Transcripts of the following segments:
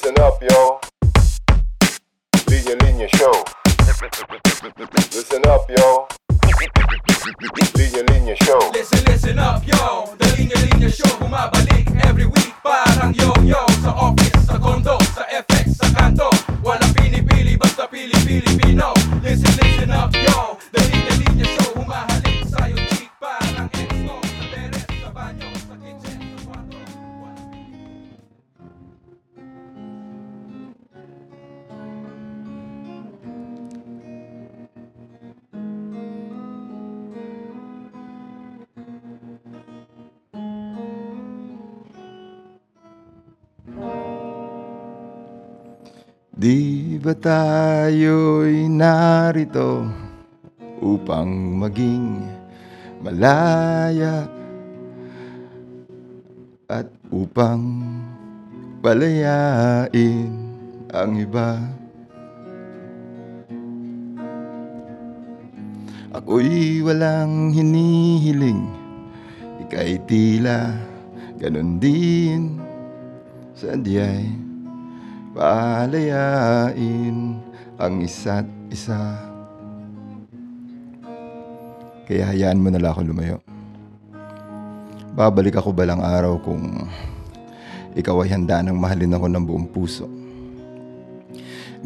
Listen up, yo. Linya Linya Show. Listen up, yo. Di ba tayo'y narito upang maging malaya at upang palayain ang iba? Ako'y walang hinihiling, ika'y tila ganon din, sadya'y palayain ang isa't isa. Kaya hayaan mo na lang ako lumayo. Babalik ako balang araw kung ikaw ay handa nang mahalin ako ng buong puso.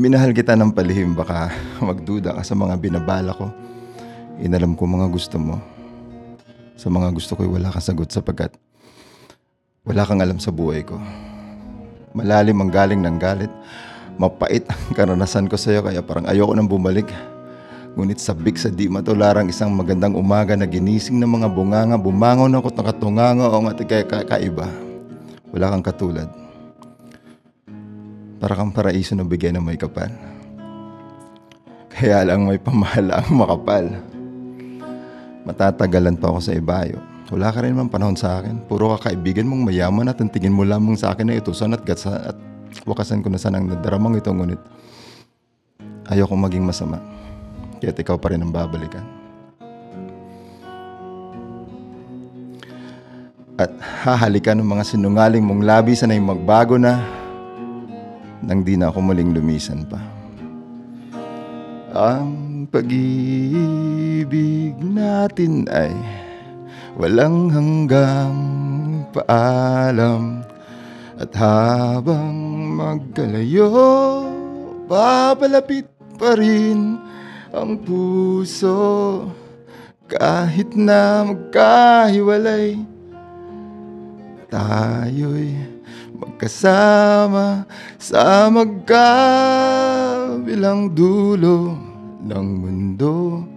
Minahal kita ng palihim, baka magduda ka sa mga binabala ko. Inalam ko mga gusto mo. Sa mga gusto ko'y wala kang sagot sapagkat wala kang alam sa buhay ko. Malalim ang galing ng galit. Mapait ang karanasan ko sa'yo kaya parang ayoko nang bumalik. Ngunit sabik sa di matularang isang magandang umaga na ginising ng mga bunganga, bumangon ako ng katunganga o nga kaya kakaiba. Wala kang katulad. Para kang paraiso na bigay ng may kapal. Kaya lang may pamahala ang makapal. Matatagalan pa ako sa ibayo. Wala ka rin naman panahon sa akin. Puro ka kaibigan mong mayaman at ang tingin mo lamang sa akin ay utusan at gatsa at wakasan ko na sanang nadaramang ito ngunit ayoko maging masama. Kaya't ikaw pa rin ang babalikan. At hahalikan ng mga sinungaling mong labi sanay magbago na nang di na ako muling lumisan pa. Ang pag-ibig natin ay walang hanggang paalam. At habang magkalayo, papalapit pa rin ang puso. Kahit na magkahiwalay, tayo'y magkasama sa magkabilang dulo ng mundo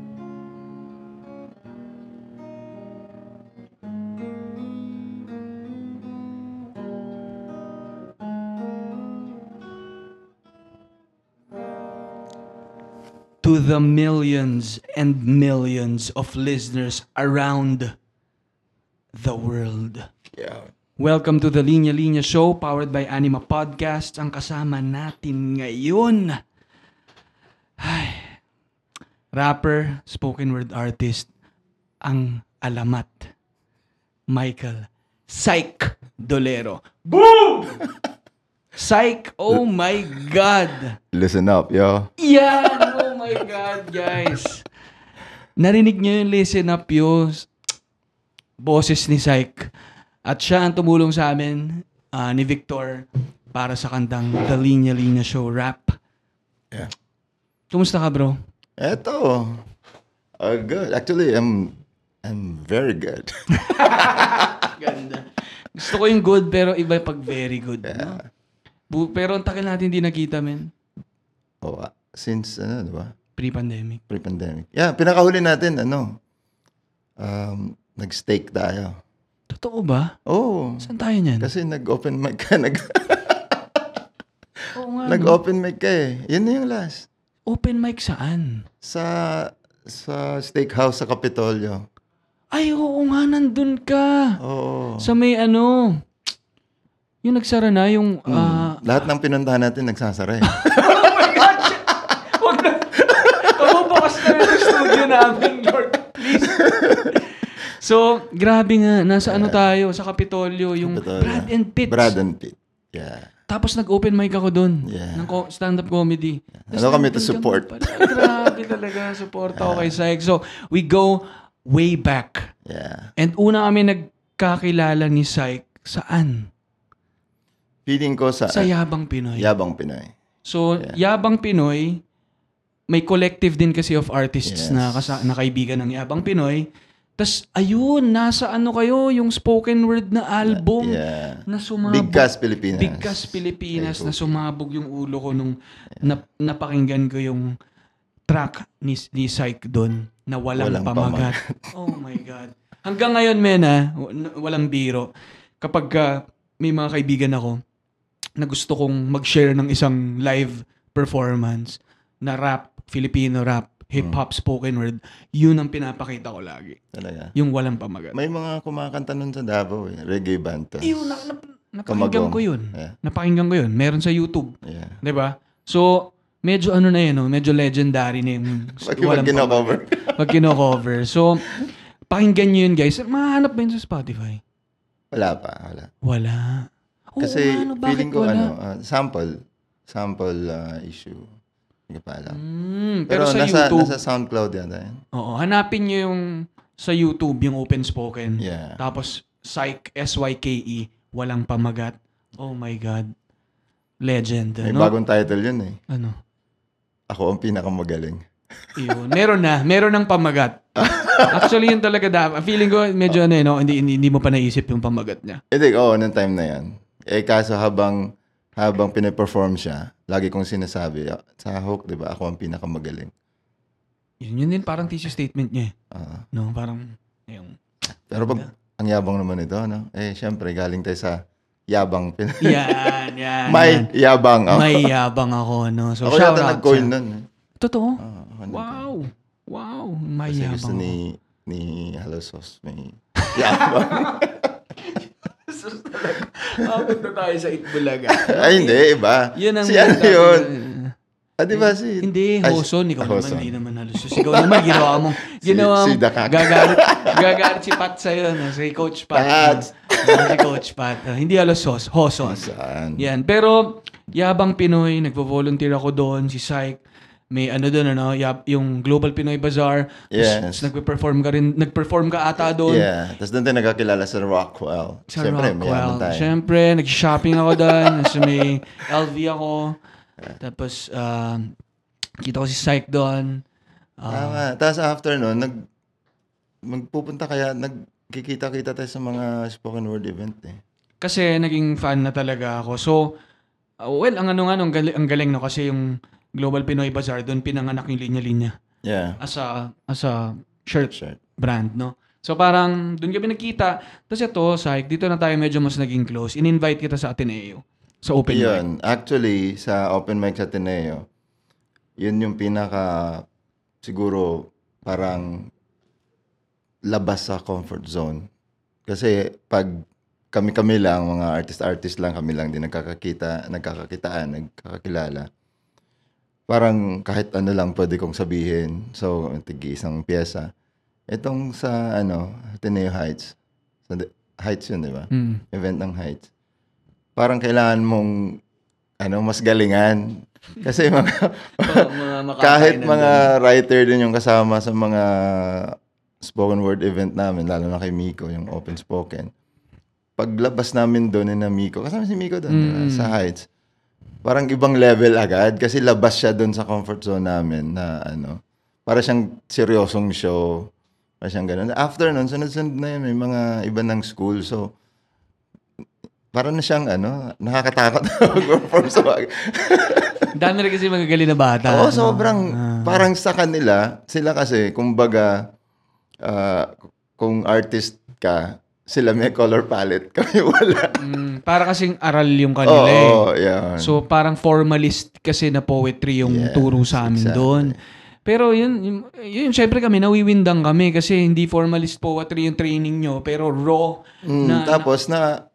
to the millions and millions of listeners around the world. Yeah. Welcome to the Linya Linya Show powered by Anima Podcast. Ang kasama natin ngayon, ay, rapper, spoken word artist, ang alamat, Michael Psych Dolero. Boom! Psych, oh my God! Listen up, yo. Yan! Oh my God, guys. Narinig niyo yung listen up yung boses ni Syke. At siya ang tumulong sa amin ah, ni Victor para sa kantang The Linya Linya Show rap. Yeah. Kumusta ka, bro? Eto. Uh, good. Actually, I'm I'm very good. Ganda. Gusto ko yung good pero iba pag very good. No? Bu- pero ang tagal natin hindi nakita, men. oh, ah, since ano, di ba? Pre-pandemic. Pre-pandemic. Yeah, pinakahuli natin ano. Um, nag-steak tayo. Totoo ba? Oh. Saan tayo niyan? Kasi nag-open mic ka. Nag, Oo nga, nag-open mic ka eh. Yun na yung last. Open mic saan? Sa sa steakhouse sa Capitolio. Ay, oo nga, nandun ka. Oo. Sa may ano, yung nagsara na, yung, Mm. ah, Lahat ng pinuntahan natin nagsasara eh. wag na, kamubukas na rin yung studio namin, Lord, please. so, grabe nga, nasa ano tayo, sa Kapitolyo, yung Capitolio. Brad and Pitt. Brad and Pitt. Yeah. Tapos nag-open mic ako doon Yeah. ng co- stand-up comedy. Ano kami to support? Grabe talaga, support ako kay Syke. So, we go way back. Yeah. And una kami nagkakilala ni Syke, saan? Feeling ko sa, Sa Yabang Pinoy. Yabang Pinoy. So, Yabang Pinoy, may collective din kasi of artists Yes. na, kasa- na kaibigan ng Yabang Pinoy. Tapos, ayun, nasa ano kayo, yung spoken word na album Yeah. na sumabog. Bigkas Pilipinas. Bigkas Pilipinas na sumabog yung ulo ko nung nap, napakinggan ko yung track ni, ni Syke doon na walang, Walang pamagat. oh my God. Hanggang ngayon, men, ah, w- walang biro. Kapag ah, may mga kaibigan ako na gusto kong mag-share ng isang live performance na rap, Filipino rap, hip-hop Hmm. spoken word, yun ang pinapakita ko lagi. Talaga. Yung walang pamagat. May mga kumakanta nun sa Davao eh. Reggae band. Yun, na, na, napakinggan Kamagong. ko yun. Yeah. Napakinggan ko yun. Meron sa YouTube. Yeah. 'Di ba? So, medyo ano na yun, no? medyo legendary na yung Pag, pag kinocover. pag kino-cover. So, pakinggan nyo yun, guys. Mahanap ba yun sa Spotify? Wala pa. Wala. Wala. Oo Kasi nga, no, bakit feeling ko wala? ano, ah, sample. Sample ah, issue. Hindi pa alam. Hmm, pero, Pero, sa nasa, YouTube, nasa SoundCloud yan. oo, hanapin nyo yung sa YouTube, yung open spoken. Yeah. Tapos, Psych, S-Y-K-E, walang pamagat. Oh my God. Legend. May Ano? bagong title yun eh. ano? Ako ang pinakamagaling. Yun. Meron na. Meron ng pamagat. Actually, yun talaga dapat. Feeling ko, medyo ano eh, no? hindi, hindi, hindi mo pa naisip yung pamagat niya. Hindi, oo, nung time na yan. Eh, kaso habang, habang pinaperform siya, lagi kong sinasabi, ah, sa hook, di ba, ako ang pinakamagaling. Yun, yun din parang thesis statement niya eh. Ah. No, parang yung pero pag, ang yabang naman ito, no? Eh, syempre, galing tayo sa yabang. Pin- yan, yan. May yan. yabang ako. May yabang ako, no. So ako shout yata nag-coin nun. eh. Totoo? Nag-coin. Wow. Wow, may Kasi yabang. gusto ako. ni, ni Hello Sauce, may yabang. Ah, punta tayo sa Itbulaga. Ay, hindi, iba. Yun ang si ano yun? Ah, di ba si... Hindi, Hoson. Ikaw naman, hindi naman halos. Ikaw naman, ginawa mo. Ginawa si mo. Dakak. Gagalit, gagalit si Pat sa'yo. No? Si Coach Pat. Pats. no? si Coach Pat. Ah, hindi halos Hos. Hoson. Saan? Yan. Pero, Yabang Pinoy, nagvo-volunteer ako doon. Si Syke. May ano doon, ano, yung Global Pinoy Bazaar. Yes. tapos nagpe-perform ka rin. Nag-perform ka ata doon. Yeah. Tapos doon tayo nagkakilala sa Rockwell. Sa Siyempre, Rockwell. tayo. Siyempre, nag-shopping ako doon. Nasa may LV ako. Tapos, um, kita ko si Syke doon. Ah, Tama. Tapos after nun, nag, magpupunta kaya, nagkikita-kita tayo sa mga spoken word event eh. kasi naging fan na talaga ako. So, uh, well, ang ano nga, ang galing, ang galing no, kasi yung Global Pinoy Bazaar, doon pinanganak yung linya-linya Yeah. as a, as a shirt Sure. brand, no? So parang doon kami nagkita. Tapos ito, Syke, dito na tayo medyo mas naging close. In-invite kita sa Ateneo. Sa open mic. Yun. Actually, sa open mic sa Ateneo, yun yung pinaka, siguro, parang labas sa comfort zone. Kasi pag kami-kami lang, mga artist-artist lang, kami lang din nagkakakita, nagkakakitaan, nagkakakilala. Parang kahit ano lang pwede kong sabihin. So, tigi isang pyesa. Itong sa, ano, Ateneo Heights. Sa Heights yun, di ba? Mm. event ng Heights, parang kailangan mong ano, mas galingan. Kasi mga, Pa- mga kahit mga writer din yung kasama sa mga spoken word event namin, lalo na kay Miko, yung open spoken. Paglabas namin doon na Miko, kasama si Miko doon? Mm. sa Heights, parang ibang level agad kasi labas siya doon sa comfort zone namin na ano, para siyang seryosong show. Para siyang ganun. After nun, sunod-sunod na yun, may mga iba ng school. So, para na siyang ano, nakakatakot na mag-perform sa mga... Dami rin kasi magagaling na bata. Oo, no? sobrang, Ah. parang sa kanila, sila kasi, kumbaga, ah, kung artist ka, sila may color palette, kami wala. Mm, para kasing aral yung kanila eh. yan. So parang formalist kasi na poetry yung Yes, turo sa amin exactly. doon. Pero yun, yun, yun, syempre kami, nawiwindang kami kasi hindi formalist poetry yung training nyo, pero raw Mm, na, tapos na,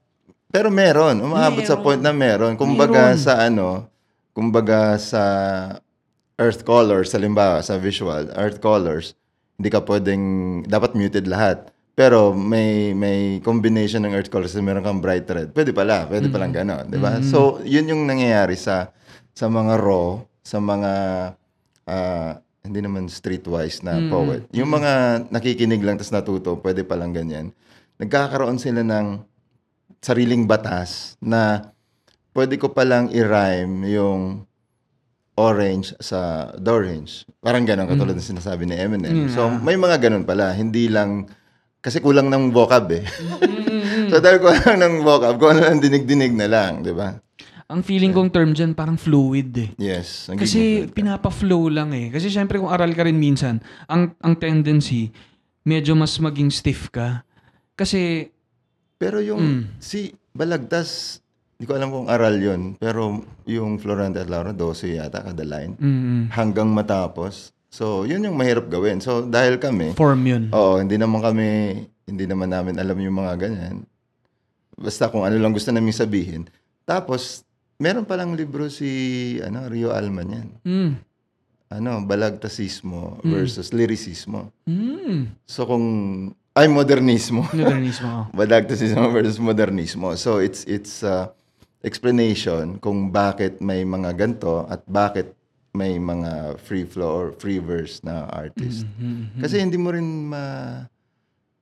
pero meron, umaabot sa Meron. point na meron. Kumbaga Meron. sa ano, kumbaga sa earth colors, halimbawa sa visual, earth colors, hindi ka pwedeng, dapat muted lahat. Pero may may combination ng earth colors meron kang bright red. Pwede pala, pwede palang gano'n, 'di ba? So, 'yun yung nangyayari sa sa mga raw, sa mga ah, hindi naman streetwise na poet. Yung mga nakikinig lang tapos natuto, pwede palang ganyan. Nagkakaroon sila ng sariling batas na pwede ko palang i-rhyme yung orange sa the orange. Parang ganun, katulad ng sinasabi ni Eminem. So, may mga ganun pala. Hindi lang, kasi kulang ng vocab eh. so, dahil kulang ng vocab, kung ano lang dinig-dinig na lang, di ba? Ang feeling kong term dyan, parang fluid eh. Yes. Kasi pinapa-flow lang eh. Kasi syempre kung aral ka rin minsan, ang ang tendency, medyo mas maging stiff ka. Kasi, Pero yung, Mm. si Balagtas, hindi ko alam kung aral yon pero yung Florante at Laura, 12 yata kada line. mm, Hanggang matapos. So, yun yung mahirap gawin. So, dahil kami, form yun. Oo, hindi naman kami, hindi naman namin alam yung mga ganyan. Basta kung ano lang gusto namin sabihin. Tapos, meron palang libro si ano, Rio Alman yan. Mm. Ano, balagtasismo versus lyricismo. Mm. So kung, ay modernismo. Modernismo. balagtasismo versus modernismo. So it's, it's uh, explanation kung bakit may mga ganto at bakit may mga free flow or free verse na artist. Mhm. Kasi hindi mo rin ma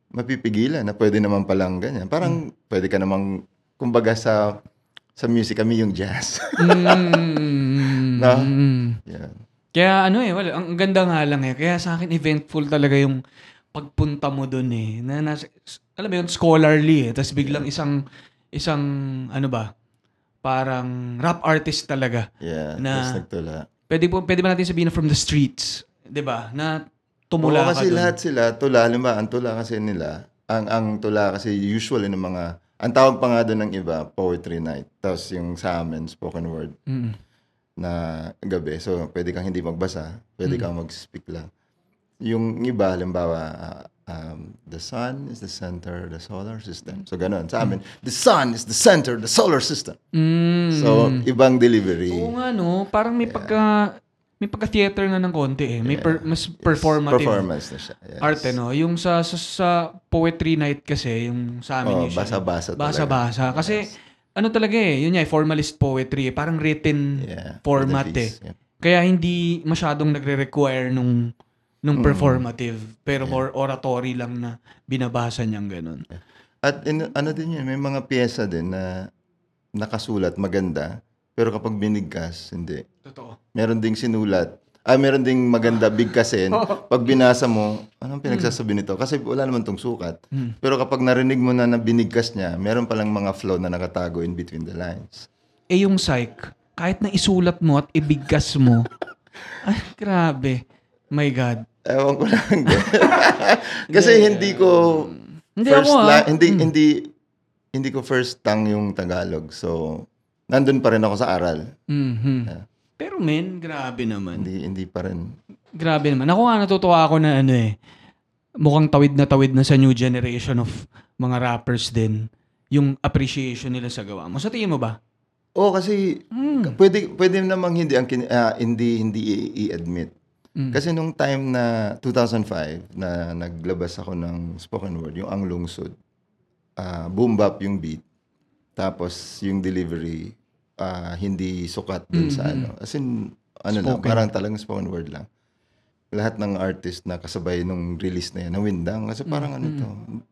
mapipigilan na pwede naman palang ganyan. Parang pwede ka namang kumbaga sa sa music kami yung jazz. Mm. No? Mm. Yan. Kaya ano eh, wala, ang ganda nga lang eh. Kaya sa akin eventful talaga yung pagpunta mo dun eh. Na, nasa, alam mo yun, scholarly eh. Tapos biglang isang, isang, ano ba, parang rap artist talaga. Yeah, Na- tapos nagtula. Pwede, po, pwede ba natin sabihin na from the streets? 'di ba Na tumula Oo, ka kasi dun. lahat sila, tula, halimbawa, ang tula kasi nila, ang ang tula kasi usually ng mga, ang tawag pa nga doon ng iba, poetry night. Tapos yung sa amin, spoken word Mm. na gabi. So, pwede kang hindi magbasa, pwede kang mag-speak lang. Yung iba, halimbawa, ah, um, the sun is the center of the solar system. So, ganun. Sa amin, the sun is the center of the solar system. Mm. So, ibang delivery. Oo nga no, parang may pagka may pagka-theater nga ng konti eh. May per- mas performative Performance na siya. Yes. arte no. Yung sa, sa sa poetry night kasi, yung sa amin Oh, usually. basa-basa talaga. Basa-basa. Kasi ano talaga eh, yun nga, eh, formalist poetry eh. Parang written Yeah, format eh. Yeah. Kaya hindi masyadong nagre-require nung. Nung performative pero more oratory lang na binabasa niyang ganun. At in, ano din yun, may mga pyesa din na nakasulat maganda, pero kapag binigkas, hindi. Totoo. Meron ding sinulat. Ah, meron ding maganda bigkasin. Pag binasa mo, anong pinagsasabi nito? Kasi wala naman tong sukat. Pero kapag narinig mo na na binigkas niya, meron palang mga flow na nakatago in between the lines. Eh yung psych, kahit na isulat mo at ibigkas mo, ay grabe. My God. Ewan ko lang. Kasi hindi ko Hindi first ako, ah. la- hindi hindi hindi ko first tongue yung Tagalog. So nandun pa rin ako sa aral. Mhm. Pero men, grabe naman. Hindi hindi pa rin. Grabe naman. Ako nga natutuwa ako na ano eh, mukhang tawid na tawid na sa new generation of mga rappers din yung appreciation nila sa gawa mo. Sa tingin mo ba? Oh, kasi Mm. pwede pwede namang hindi ang kin- ah, hindi hindi i-admit. Mm. Kasi nung time na 2005 na naglabas ako ng spoken word, yung ang lungsod, ah boom bap yung beat. Tapos yung delivery ah, hindi sukat dun sa ano. As in ano lang, Spoken. parang talagang spoken word lang. Lahat ng artist na kasabay nung release na yan, nawindang. Kasi parang ano to,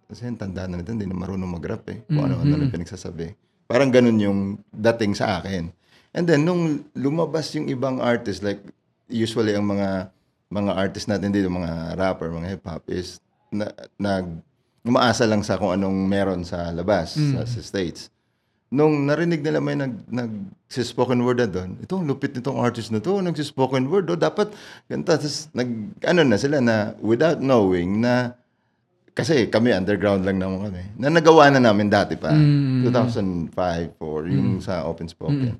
kasi yung tanda na nito, hindi na marunong mag-rap eh. Kung ano-ano na pinagsasabi. Parang ganun yung dating sa akin. And then, nung lumabas yung ibang artist, like, usually ang mga mga artist natin dito, mga rapper, mga hip-hop, is na, nag, umaasa lang sa kung anong meron sa labas, sa, sa States. Nung narinig nila may nag, nag spoken word na doon, ito, ang lupit nitong artist na to, nag-spoken word, oh, dapat, ganito, Tapos, nag, ano na sila na, without knowing na, kasi kami, underground lang naman kami, na nagawa na namin dati pa, 2005 or yung sa open spoken.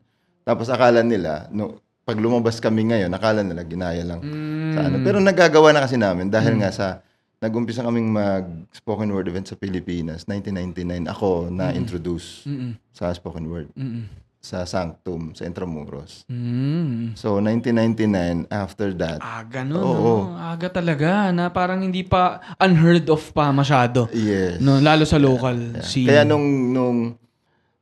Tapos akala nila, no, pag lumabas kami ngayon, akala nila ginaya lang sa ano. Pero nagagawa na kasi namin dahil nga sa nag-umpisa kaming mag spoken word event sa Pilipinas 1999 ako na introduce Mm-mm. sa spoken word. Mm-mm. sa Sanctum, sa Intramuros. Mm. So, 1999, after that, Aga no, Oo. no? Aga talaga na parang hindi pa unheard of pa masyado. yes. No, lalo sa local scene. Kaya nung, nung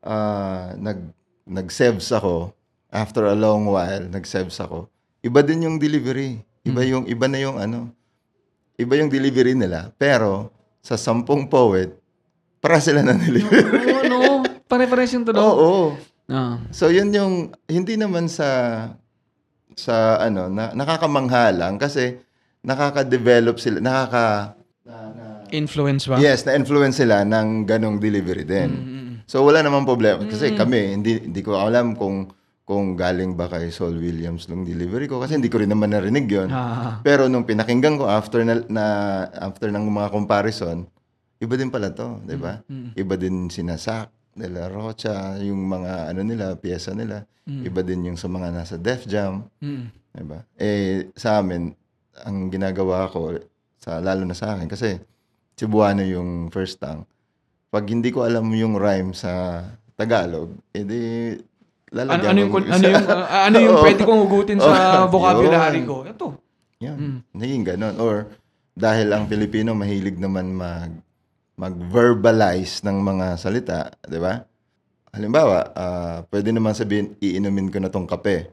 ah, nag, nag-sevs ako, after a long while, nag-sevs ako, iba din yung delivery. Iba Hmm. yung, iba na yung ano, iba yung delivery nila. Pero, sa sampung poet, para sila na delivery. Oo, no. Pare-pares yung tunog. Oo. Ah. So yun yung hindi naman sa sa ano na nakakamangha lang kasi nakaka-develop sila, nakaka Influence ba? Yes, na-influence sila ng ganong delivery din. Mm-mm. So wala namang problema kasi kami hindi hindi ko alam kung kung galing ba kay Saul Williams nung delivery ko kasi hindi ko rin naman narinig 'yon. Ah. Pero nung pinakinggan ko after na, na after ng mga comparison, iba din pala 'to, 'di ba? Iba din sinasak De La Rocha, yung mga ano nila, piyesa nila. Iba din yung sa mga nasa Def Jam, Mm. 'di ba? Eh sa amin ang ginagawa ko sa lalo na sa akin kasi Cebuano yung first tongue. Pag hindi ko alam yung rhyme sa Tagalog, edi Ano, lalagyan ano yung ko ano yung ah, ano yung Oo. pwede kong hugutin sa Oo, vocabulary yun. ko? Ito. Yan. Naging ganun. Or dahil ang Pilipino mahilig naman mag mag-verbalize ng mga salita, di ba? Halimbawa, ah, pwede naman sabihin, iinumin ko na tong kape.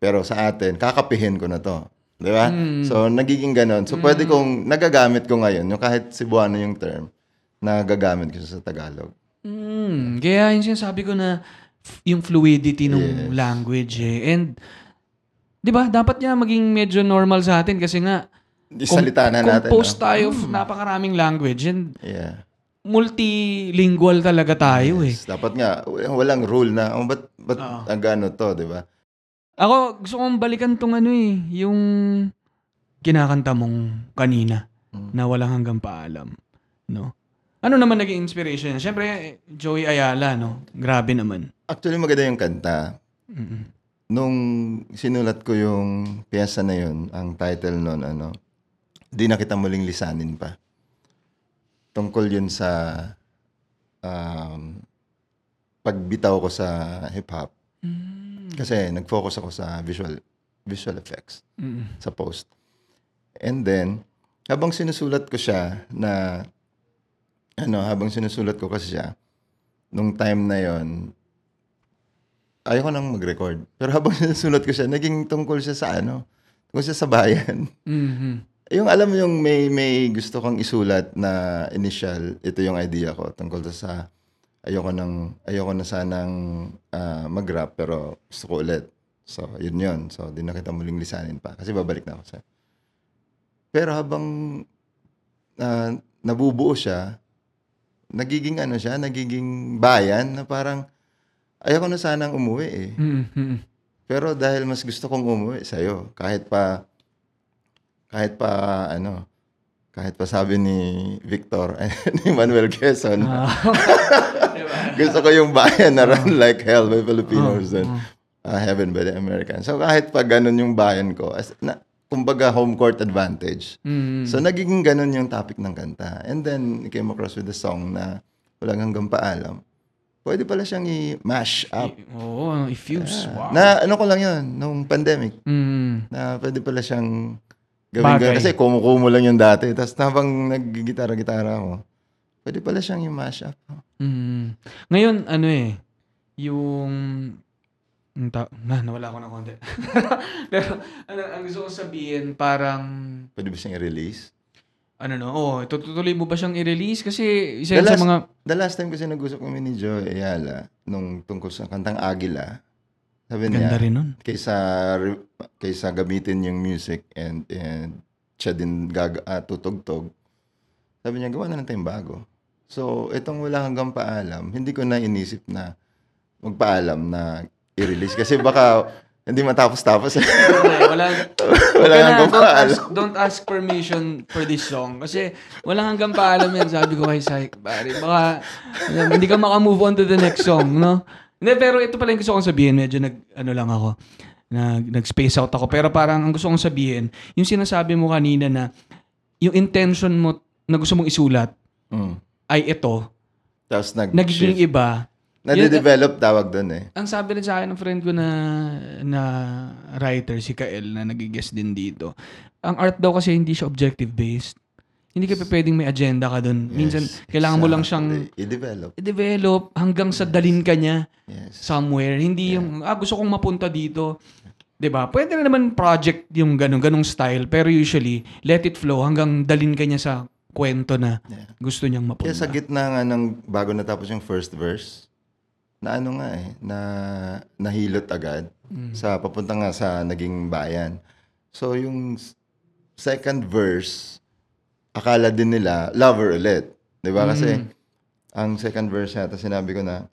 Pero sa atin, kakapihin ko na to. Di ba? So, nagiging ganun. So, pwede kong, nagagamit ko ngayon, yung kahit Cebuano yung term, nagagamit ko sa Tagalog. Mm, kaya yung sinasabi ko na yung fluidity ng Yes. language eh. And 'di ba, dapat niya maging medyo normal sa atin kasi nga Di salita na natin. compose no? tayo of napakaraming language and Yeah. multilingual talaga tayo eh. Yes. Dapat nga, walang rule na, oh, ba't, ba't Oo. ang gano to, di ba? Ako, gusto kong balikan tong ano eh, yung kinakanta mong kanina Mm. na walang hanggang paalam. No? Ano naman naging inspiration? Siyempre, Joey Ayala, no? Grabe naman. Actually, maganda yung kanta. Mm-mm. Nung sinulat ko yung piyesa na yun, ang title nun, ano, di na kita muling lisanin pa. Tungkol yun sa um, pagbitaw ko sa hip-hop. Kasi nag-focus ako sa visual visual effects Mm-mm. sa post. And then, habang sinusulat ko siya na, ano, habang sinusulat ko kasi siya, nung time na yon ayoko nang mag-record. Pero habang sinusulat ko siya, naging tungkol siya sa ano, tungkol siya sa bayan. Mhm. yung alam mo yung may, may gusto kang isulat na initial, ito yung idea ko tungkol sa ayoko nang ayoko na sanang ah, mag-rap pero gusto ko ulit. So, yun yun. So, di na kita muling lisanin pa. Kasi babalik na ako sa... Pero habang ah, nabubuo siya, nagiging ano siya, nagiging bayan na parang ayoko na sanang umuwi eh. Mhm. Pero dahil mas gusto kong umuwi sa'yo, kahit pa, kahit pa, ano, kahit pa sabi ni Victor, ni Manuel Quezon, Ah. gusto ko yung bayan na run like hell by Filipinos Oh, and uh, heaven by the Americans. So kahit pa ganun yung bayan ko, as, na, kumbaga home court advantage. Mhm. So nagiging ganun yung topic ng kanta. And then, I came across with a song na walang hanggang paalam. Pwede pala siyang i-mash up. Oo, i-fuse. Wow. Na ano ko lang yun, nung pandemic. Mhm. na pwede pala siyang gawin Bagay. Kasi kumukumo lang yung dati. Tapos habang naggigitara-gitara ako, pwede pala siyang yung mashup. Mhm. Ngayon, ano eh, yung... ta- na, nawala ko ng konti. Pero, ano, ang gusto ko sabihin, parang, Pwede ba siyang i-release? Ano no, oh, tutuloy mo ba siyang i-release? Kasi isa yun sa last- mga, The last time kasi nag-usap kami ni Joy Ayala nung tungkol sa kantang Agila, sabi ganda niya, rin nun. kaysa, kaysa gamitin yung music and, and siya din gag ah, tutugtog, sabi niya, gawa na lang tayong bago. So, itong wala hanggang paalam, hindi ko na inisip na magpaalam na i-release. Kasi baka hindi matapos-tapos. wala, wala, Wala Kaya hanggang don't paalam. ask, don't ask permission for this song. Kasi walang hanggang paalam yan. Sabi ko kay Syke, pare. Baka hindi ka makamove on to the next song, no? Hindi, pero ito pala yung gusto kong sabihin. Medyo nag, ano lang ako. Nag, nag-space out ako. Pero parang ang gusto kong sabihin, yung sinasabi mo kanina na yung intention mo na gusto mong isulat Mm. ay ito, Tapos nag nagiging iba Nade-develop tawag doon eh. Ang sabi rin sa akin ng friend ko na na writer, si Kael, na nagigest din dito. Ang art daw kasi hindi siya objective based. Hindi ka pwedeng may agenda ka doon. Minsan, Yes, kailangan mo lang siyang exactly. i-develop. i-develop hanggang sa dalin ka niya Yes. somewhere. Hindi yung, ah, gusto kong mapunta dito. 'Di ba? Pwede rin naman project yung ganun, ganung style. Pero usually, let it flow hanggang dalin ka niya sa kwento na Yeah. gusto niyang mapunta. Kaya sa gitna nga ng bago natapos yung first verse, na ano nga eh, na nahilot agad sa papunta nga sa naging bayan. So yung second verse, akala din nila lover ulit. 'Di ba? Kasi ang second verse yata sinabi ko na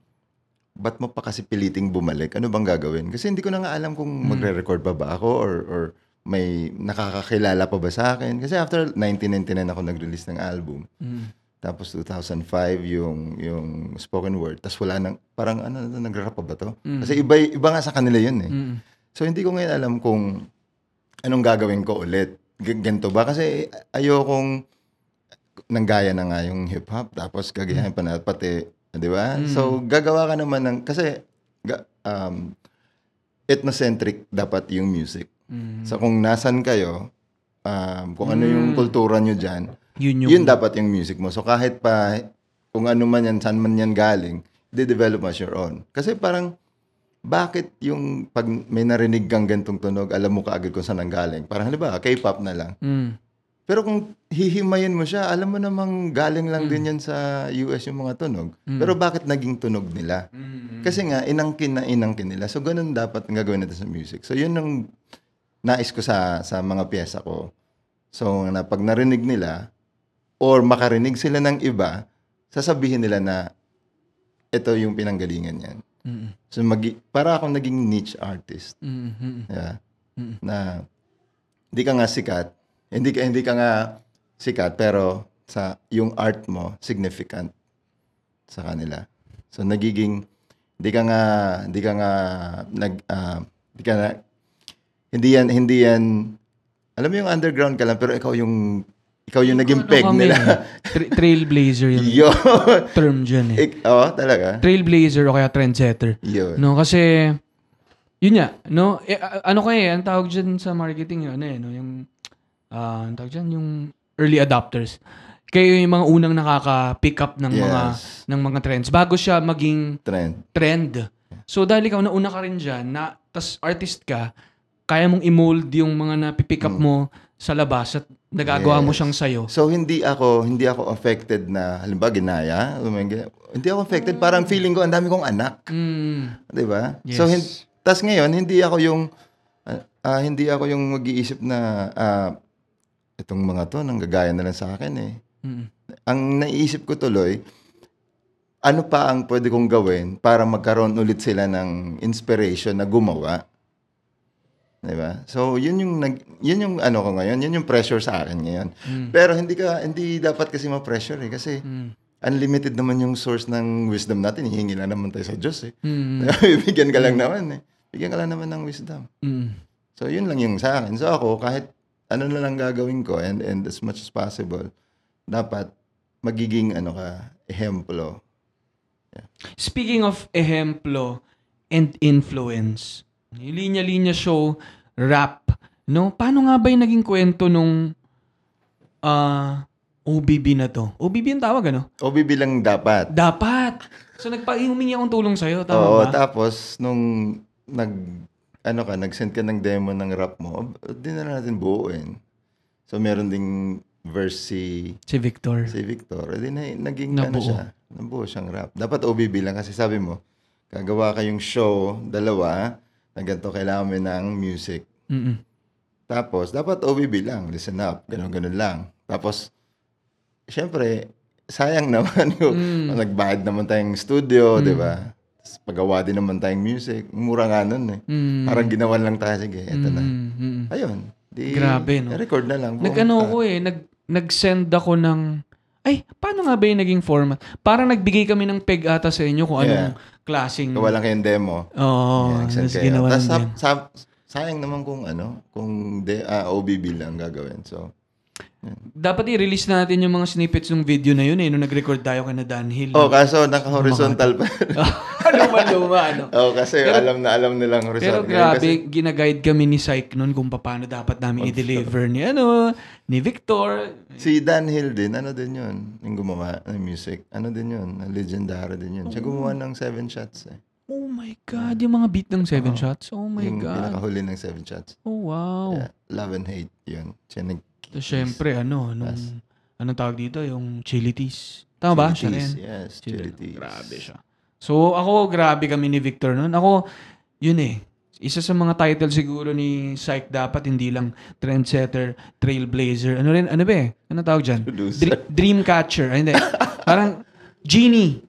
ba't mo pa kasi piliting bumalik? Ano bang gagawin? Kasi hindi ko na nga alam kung magre-record pa ba ako or or may nakakakilala pa ba sa akin. Kasi after 1999 ako nag-release ng album. Mm. Tapos 2005 yung yung spoken word. Tapos wala nang parang ano nagra-rap pa ba to? Kasi iba iba nga sa kanila 'yun eh. Mm. So hindi ko ngayon alam kung anong gagawin ko ulit. G- ganito ba kasi ayokong nanggaya na nga yung hip hop tapos gagayahin pa na pati, 'di ba? So gagawa ka naman ng kasi um ethnocentric dapat yung music. Mm. So kung nasan kayo, um, kung ano yung kultura nyo dyan, Yun yung yun dapat yung music mo. So kahit pa kung ano man yan, saan man yan galing, de-develop as your own. Kasi parang, bakit yung pag may narinig kang gantong tunog, alam mo kaagad kung saan ang galing? Parang halimbawa, K-pop na lang. Mm. Pero kung hihimayin mo siya, alam mo namang galing lang din yan sa US yung mga tunog. Pero bakit naging tunog nila? Kasi nga, inangkin na inangkin nila. So, ganun dapat ang gagawin natin sa music. So, yun ang nais ko sa, sa mga pyesa ko. So, na pag narinig nila, or makarinig sila ng iba, sasabihin nila na ito yung pinanggalingan yan. Mm. So, magi- para akong naging niche artist. Mm. Mm. Yeah. Mm. Na hindi ka nga sikat, hindi ka hindi ka nga sikat pero sa yung art mo significant sa kanila. So nagiging hindi ka nga hindi ka nga nag ah, hindi ka na, hindi yan hindi yan alam mo yung underground ka lang pero ikaw yung ikaw yung naging Ano peg nila. tra- trailblazer yung Yo. term dyan eh. Ik- oh, talaga. Trailblazer o kaya trendsetter. Yun. No, kasi yun nga, no, eh, ano kaya, ang tawag dyan sa marketing yun, ano eh, no, yung ah, ang tawag dyan, yung early adopters. Kayo yung mga unang nakaka-pick up ng mga Yes. ng mga trends bago siya maging Trend. trend. So dahil ikaw nauna ka rin dyan, na, tas artist ka, kaya mong i-mold yung mga napipick up mo sa labas at nagagawa mo Mm. Yes. siyang sayo. So hindi ako hindi ako affected na halimbawa ginaya, hindi ako affected parang feeling ko ang dami kong anak, Mm. 'di ba? Yes. So hin- tas ngayon hindi ako yung ah, ah, hindi ako yung mag-iisip na ah, itong mga to nanggagaya na lang sa akin eh. Mm. Ang naiisip ko tuloy ano pa ang pwede kong gawin para magkaroon ulit sila ng inspiration na gumawa. 'Di ba? So, yun yung nag, yun yung ano ko ngayon, yun yung pressure sa akin ngayon. Pero hindi ka hindi dapat kasi ma-pressure eh kasi Mm. unlimited naman yung source ng wisdom natin. Hihingi lang naman tayo sa Diyos eh. Mm. Bigyan ka lang naman eh. Bigyan ka lang naman ng wisdom. Mm. So, yun lang yung sa akin. So, ako, kahit ano na lang gagawin ko and, and as much as possible, dapat magiging ano ka, ehemplo. Speaking of ehemplo and influence, linya-linya show, rap, no? Paano nga ba yung naging kwento nung ah, OBB na to? OBB yung tawag, ano? O bibilang dapat. Dapat! So, nagpa humingi akong tulong sa'yo, tama Oo, ba? tapos nung nag ano ka, nag-send ka ng demo ng rap mo, di na natin buuin. So meron ding verse si Si Victor. si Victor, edi na, naging Nabuo. ano siya, nabuo siyang rap. Dapat OBB lang kasi sabi mo, gagawa kayong show, dalawa, na ganito kailangan mo ng music. Mm-mm. Tapos, dapat OBB lang, listen up, ganun-ganun lang. Tapos, syempre, sayang naman yung Mm. nagbayad naman tayong studio, di ba? Tapos Pagawa din naman tayong music. Mura nga nun eh. Mm. Parang ginawan lang tayo, sige, eto na. Mm, mm. Ayun. Di, Grabe, no? Record na lang. Nag-ano ko eh, nag, nag-send ako ng, ay, paano nga ba yung naging format? Parang nagbigay kami ng peg ata sa inyo kung anong klaseng, Gawa lang kayong demo. oo, Yeah, tapos ginawa Tapos sa- sa- sayang naman kung ano, kung de, ah, OBB lang gagawin. So, Dapat i-release natin yung mga snippets ng video na yun eh, nung nag-record tayo kay na Dan Hill. oh, kaso naka-horizontal pa. luma-luma, ano. Oh, kasi Pero- alam na alam nilang resort. Pero grabe, Kasi, ginaguide kami ni Syke noon kung paano dapat namin i-deliver ni ano, ni Victor. si Dan Hill din, ano din yun? Yung gumawa ng music. Ano din yun? Legendary din yun. Siya gumawa ng Seven Shots eh. Oh my God, yung mga beat ng Seven Shots. Oh my yung God. pinakahuli ng Seven Shots. Oh wow. Yeah, Love and Hate yun. Siya nag... So, syempre, ano, nung, anong tawag dito? Yung Chilities. Tama ba? Siya rin. Chilities, Yes, Chilities. Grabe siya. So, ako, grabe kami ni Victor noon. Ako, yun eh. Isa sa mga title siguro ni Syke dapat hindi lang trendsetter, trailblazer. Ano rin, ano ba eh? Ano tawag dyan? Dre- dreamcatcher. Ay, hindi. Parang genie.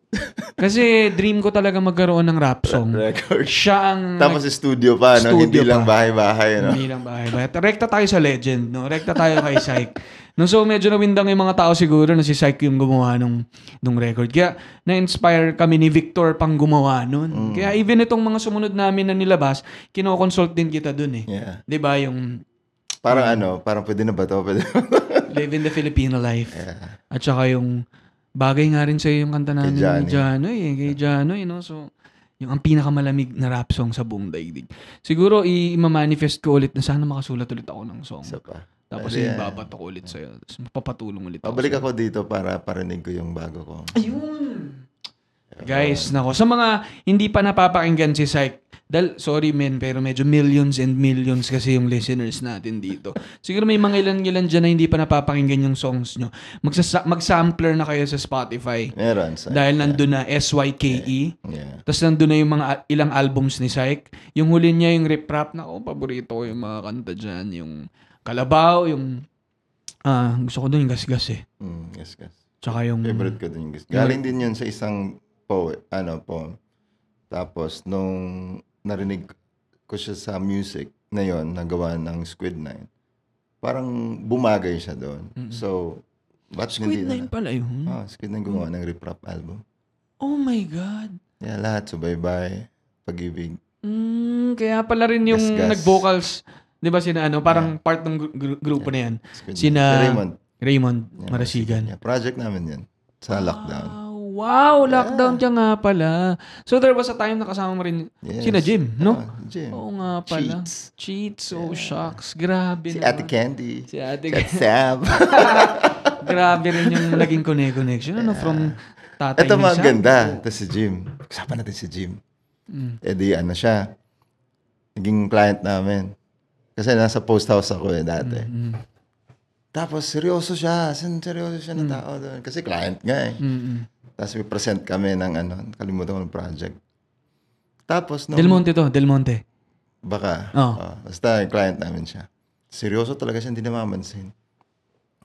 Kasi dream ko talaga magkaroon ng rap song. Record. Siya ang... Tapos studio pa, no? Studio Hindi lang pa. bahay-bahay, no? Hindi lang bahay bahay. Rekta tayo sa legend, no? Rekta tayo kay Syke. No, so medyo nawindang yung mga tao siguro na si Syke yung gumawa nung, nung record. Kaya na-inspire kami ni Victor pang gumawa nun. Kaya even itong mga sumunod namin na nilabas, kinoconsult din kita dun eh. Yeah. 'Di ba yung Parang ano, parang pwede na ba to? Pwede? Live in the Filipino Life. yeah. At saka yung bagay nga rin sa yung kanta namin Johnny. ni Janoy eh. Kay Janoy, no? So, yung ang pinakamalamig na rap song sa buong daigdig. Siguro, i-manifest ko ulit na sana makasulat ulit ako ng song. Isa pa. Tapos Pwede yan. ibabat ako ulit sa'yo. Tapos mapapatulong ulit ako. Pabalik sa'yo. ako dito para parinig ko yung bago ko. Ayun! Guys, nako. Sa mga hindi pa napapakinggan si Syke, dahil, sorry men, pero medyo millions and millions kasi yung listeners natin dito. Siguro may mga ilan-ilan dyan na hindi pa napapakinggan yung songs nyo. Magsasa- mag-sampler na kayo sa Spotify. Meron. Sa, Dahil nandun na SYKE. yeah. Tapos nandun na yung mga ilang albums ni Syke. Yung huli niya, yung Rip Rap, na paborito ko yung mga kanta dyan. Yung Kalabaw, yung... Ah, gusto ko dun yung Gasgas eh. Mm, yes, yes. Tsaka yung... Favorite ko din yung gusto. Galing din yun sa isang poet, ano, poem. Tapos, nung narinig ko siya sa music na yon nagawa ng Squid Nine, parang bumagay siya doon. So, ba't hindi Squid Nine pala yun. Oh, Squid Nine gumawa ng Rip Rap album. Oh my God. Yeah, lahat. Subaybay, Pag-ibig. Mm, kaya pala rin yung Gasgas. nag-vocals, di ba sina ano, parang part ng gru- grupo na yan. Sina. Si Raymond. Raymond Yeah, Marasigan. Yeah, project namin yan. Sa lockdown. Ah, wow, lockdown siya nga pala. So there was a time na kasama mo rin Yes. sina Jim, no? Oh, Jim. Oo nga pala. Cheats. Cheats. Oh, shucks. Grabe Si naman. Ate Candy. Si Ate Si Ate Sam. Grabe rin yung naging connect- connection. Ano, from tatay Ito mga ganda. Ito si Jim. Usapan natin si Jim. Mm. Eh di ano siya. Naging client namin. Kasi nasa post house ako eh dati. Mm. Tapos seryoso siya. Sin seryoso siya na tao doon. Kasi client nga eh. Mm-mm. Tapos may present kami ng ano, kalimutan ko ng project. Tapos nung, Del Monte to, Del Monte. Baka. Oh. Oh, basta client namin siya. Seryoso talaga siya, hindi namamansin.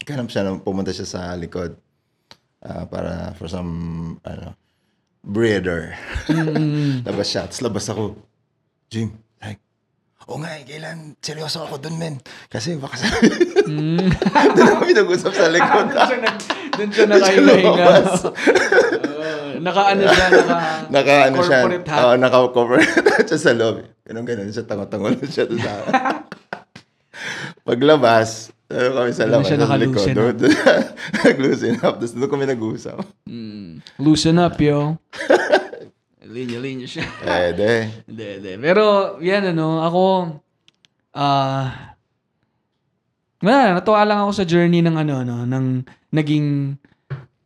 Kanap siya pumunta siya sa likod ah, para for some, ano, breeder. Mm. labas siya. Tapos labas ako. Jim, oo nga eh, kailan seryoso ako dun, men. Kasi baka sa... Mm. Doon ako pinag-usap sa likod. Doon siya Doon siya nakahinga. naka-ano siya, naka... Naka, ano siya. Oo, naka-corporate hat siya sa loob. Ganun, ganun siya. Tango-tango lang siya doon sa. Paglabas, ano kami sa Doon labas. siya naka-loosen Doon, doon, nag-loosen up. Tapos doon kami nag-usap. Mm. Loosen up, yo. Linya-linya siya. Eh, de. Hindi, hindi. Pero, yan ano, ako, ah, wala, natuwa lang ako sa journey ng ano, ano, ng naging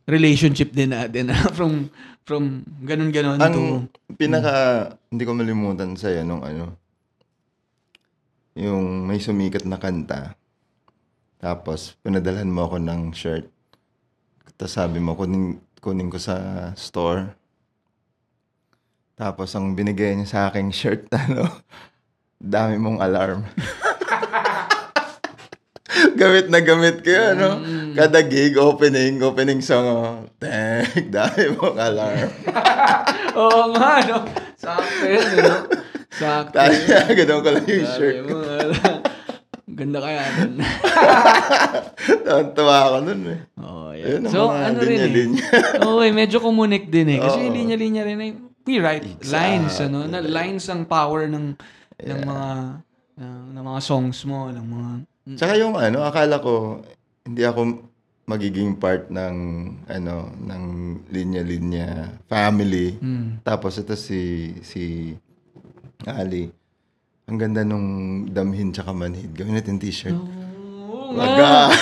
relationship din natin. from, from ganun-ganun to, Ang pinaka, hindi ko malimutan sa'yo nung ano, yung may sumikat na kanta. Tapos, pinadalhan mo ako ng shirt. Tapos sabi mo, kunin, kunin ko sa store. Tapos, ang binigay niya sa aking shirt, ano, dami mong alarm. gamit na gamit ko yun, no? Kada gig, opening, opening song, oh, Thank, dami mong alarm. Oo nga, no? Sakto yun, no? Sakto yun. ganun ko lang yung shirt ala, Ganda kaya dun. Tuwa ako nun eh. oh, Ayun yeah. ang So, ano rin eh. Oo, eh, medyo kumunik din eh. Kasi Oo. yung linya-linya rin ay, we write lines, Exactly. ano? Na, lines ang power ng, ng mga, ng, ng mga songs mo, ng mga, Tsaka yung ano, akala ko, hindi ako magiging part ng ano ng linya-linya family. Mm. Tapos ito si si Ali. Ang ganda nung damhin tsaka manhid. Gawin natin t-shirt. Oo Maga.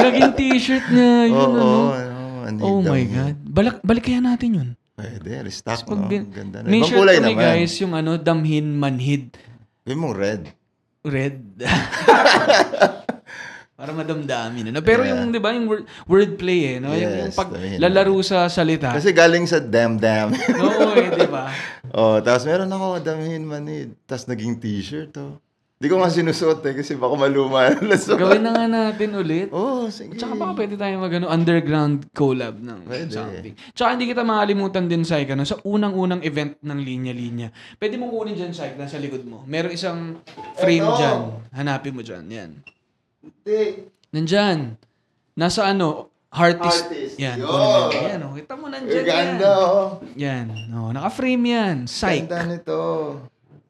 Naging t-shirt niya. Yun, Oo, ano. ano, manhid, Oh my damhin. God. Balik, balik kaya natin yun. Pwede, restock no? bin- Ganda na. Ibang shirt kulay naman. guys, yung ano, damhin, manhid. Gawin mong red. Red. Para madamdamin. Ano? Pero Yeah. yung, di ba, yung word, wordplay eh. No? yung, yung Yes, pag lalaro sa salita. Kasi galing sa damn. Oo eh, di ba? oh, tapos meron ako damhin manhid. Tapos naging t-shirt oh. Hindi ko nga sinusuot eh kasi baka maluma lasot. Gawin na nga natin ulit. Oh, sige. Tsaka baka pwede tayo mag ano, underground collab ng Pwede. something. Tsaka hindi kita makalimutan din, Syke, ano, sa unang-unang event ng linya-linya. Pwede mo kunin dyan, Syke, nasa likod mo. Meron isang frame Eto. dyan. Hanapin mo dyan. Yan. Hindi. Nandyan. Nasa ano, Heartist. Artist. Yan. Mo yan. Oh. Kita mo nandyan Ang ganda yan. oh. Yan. Oh, naka-frame yan. Psych. Ganda nito.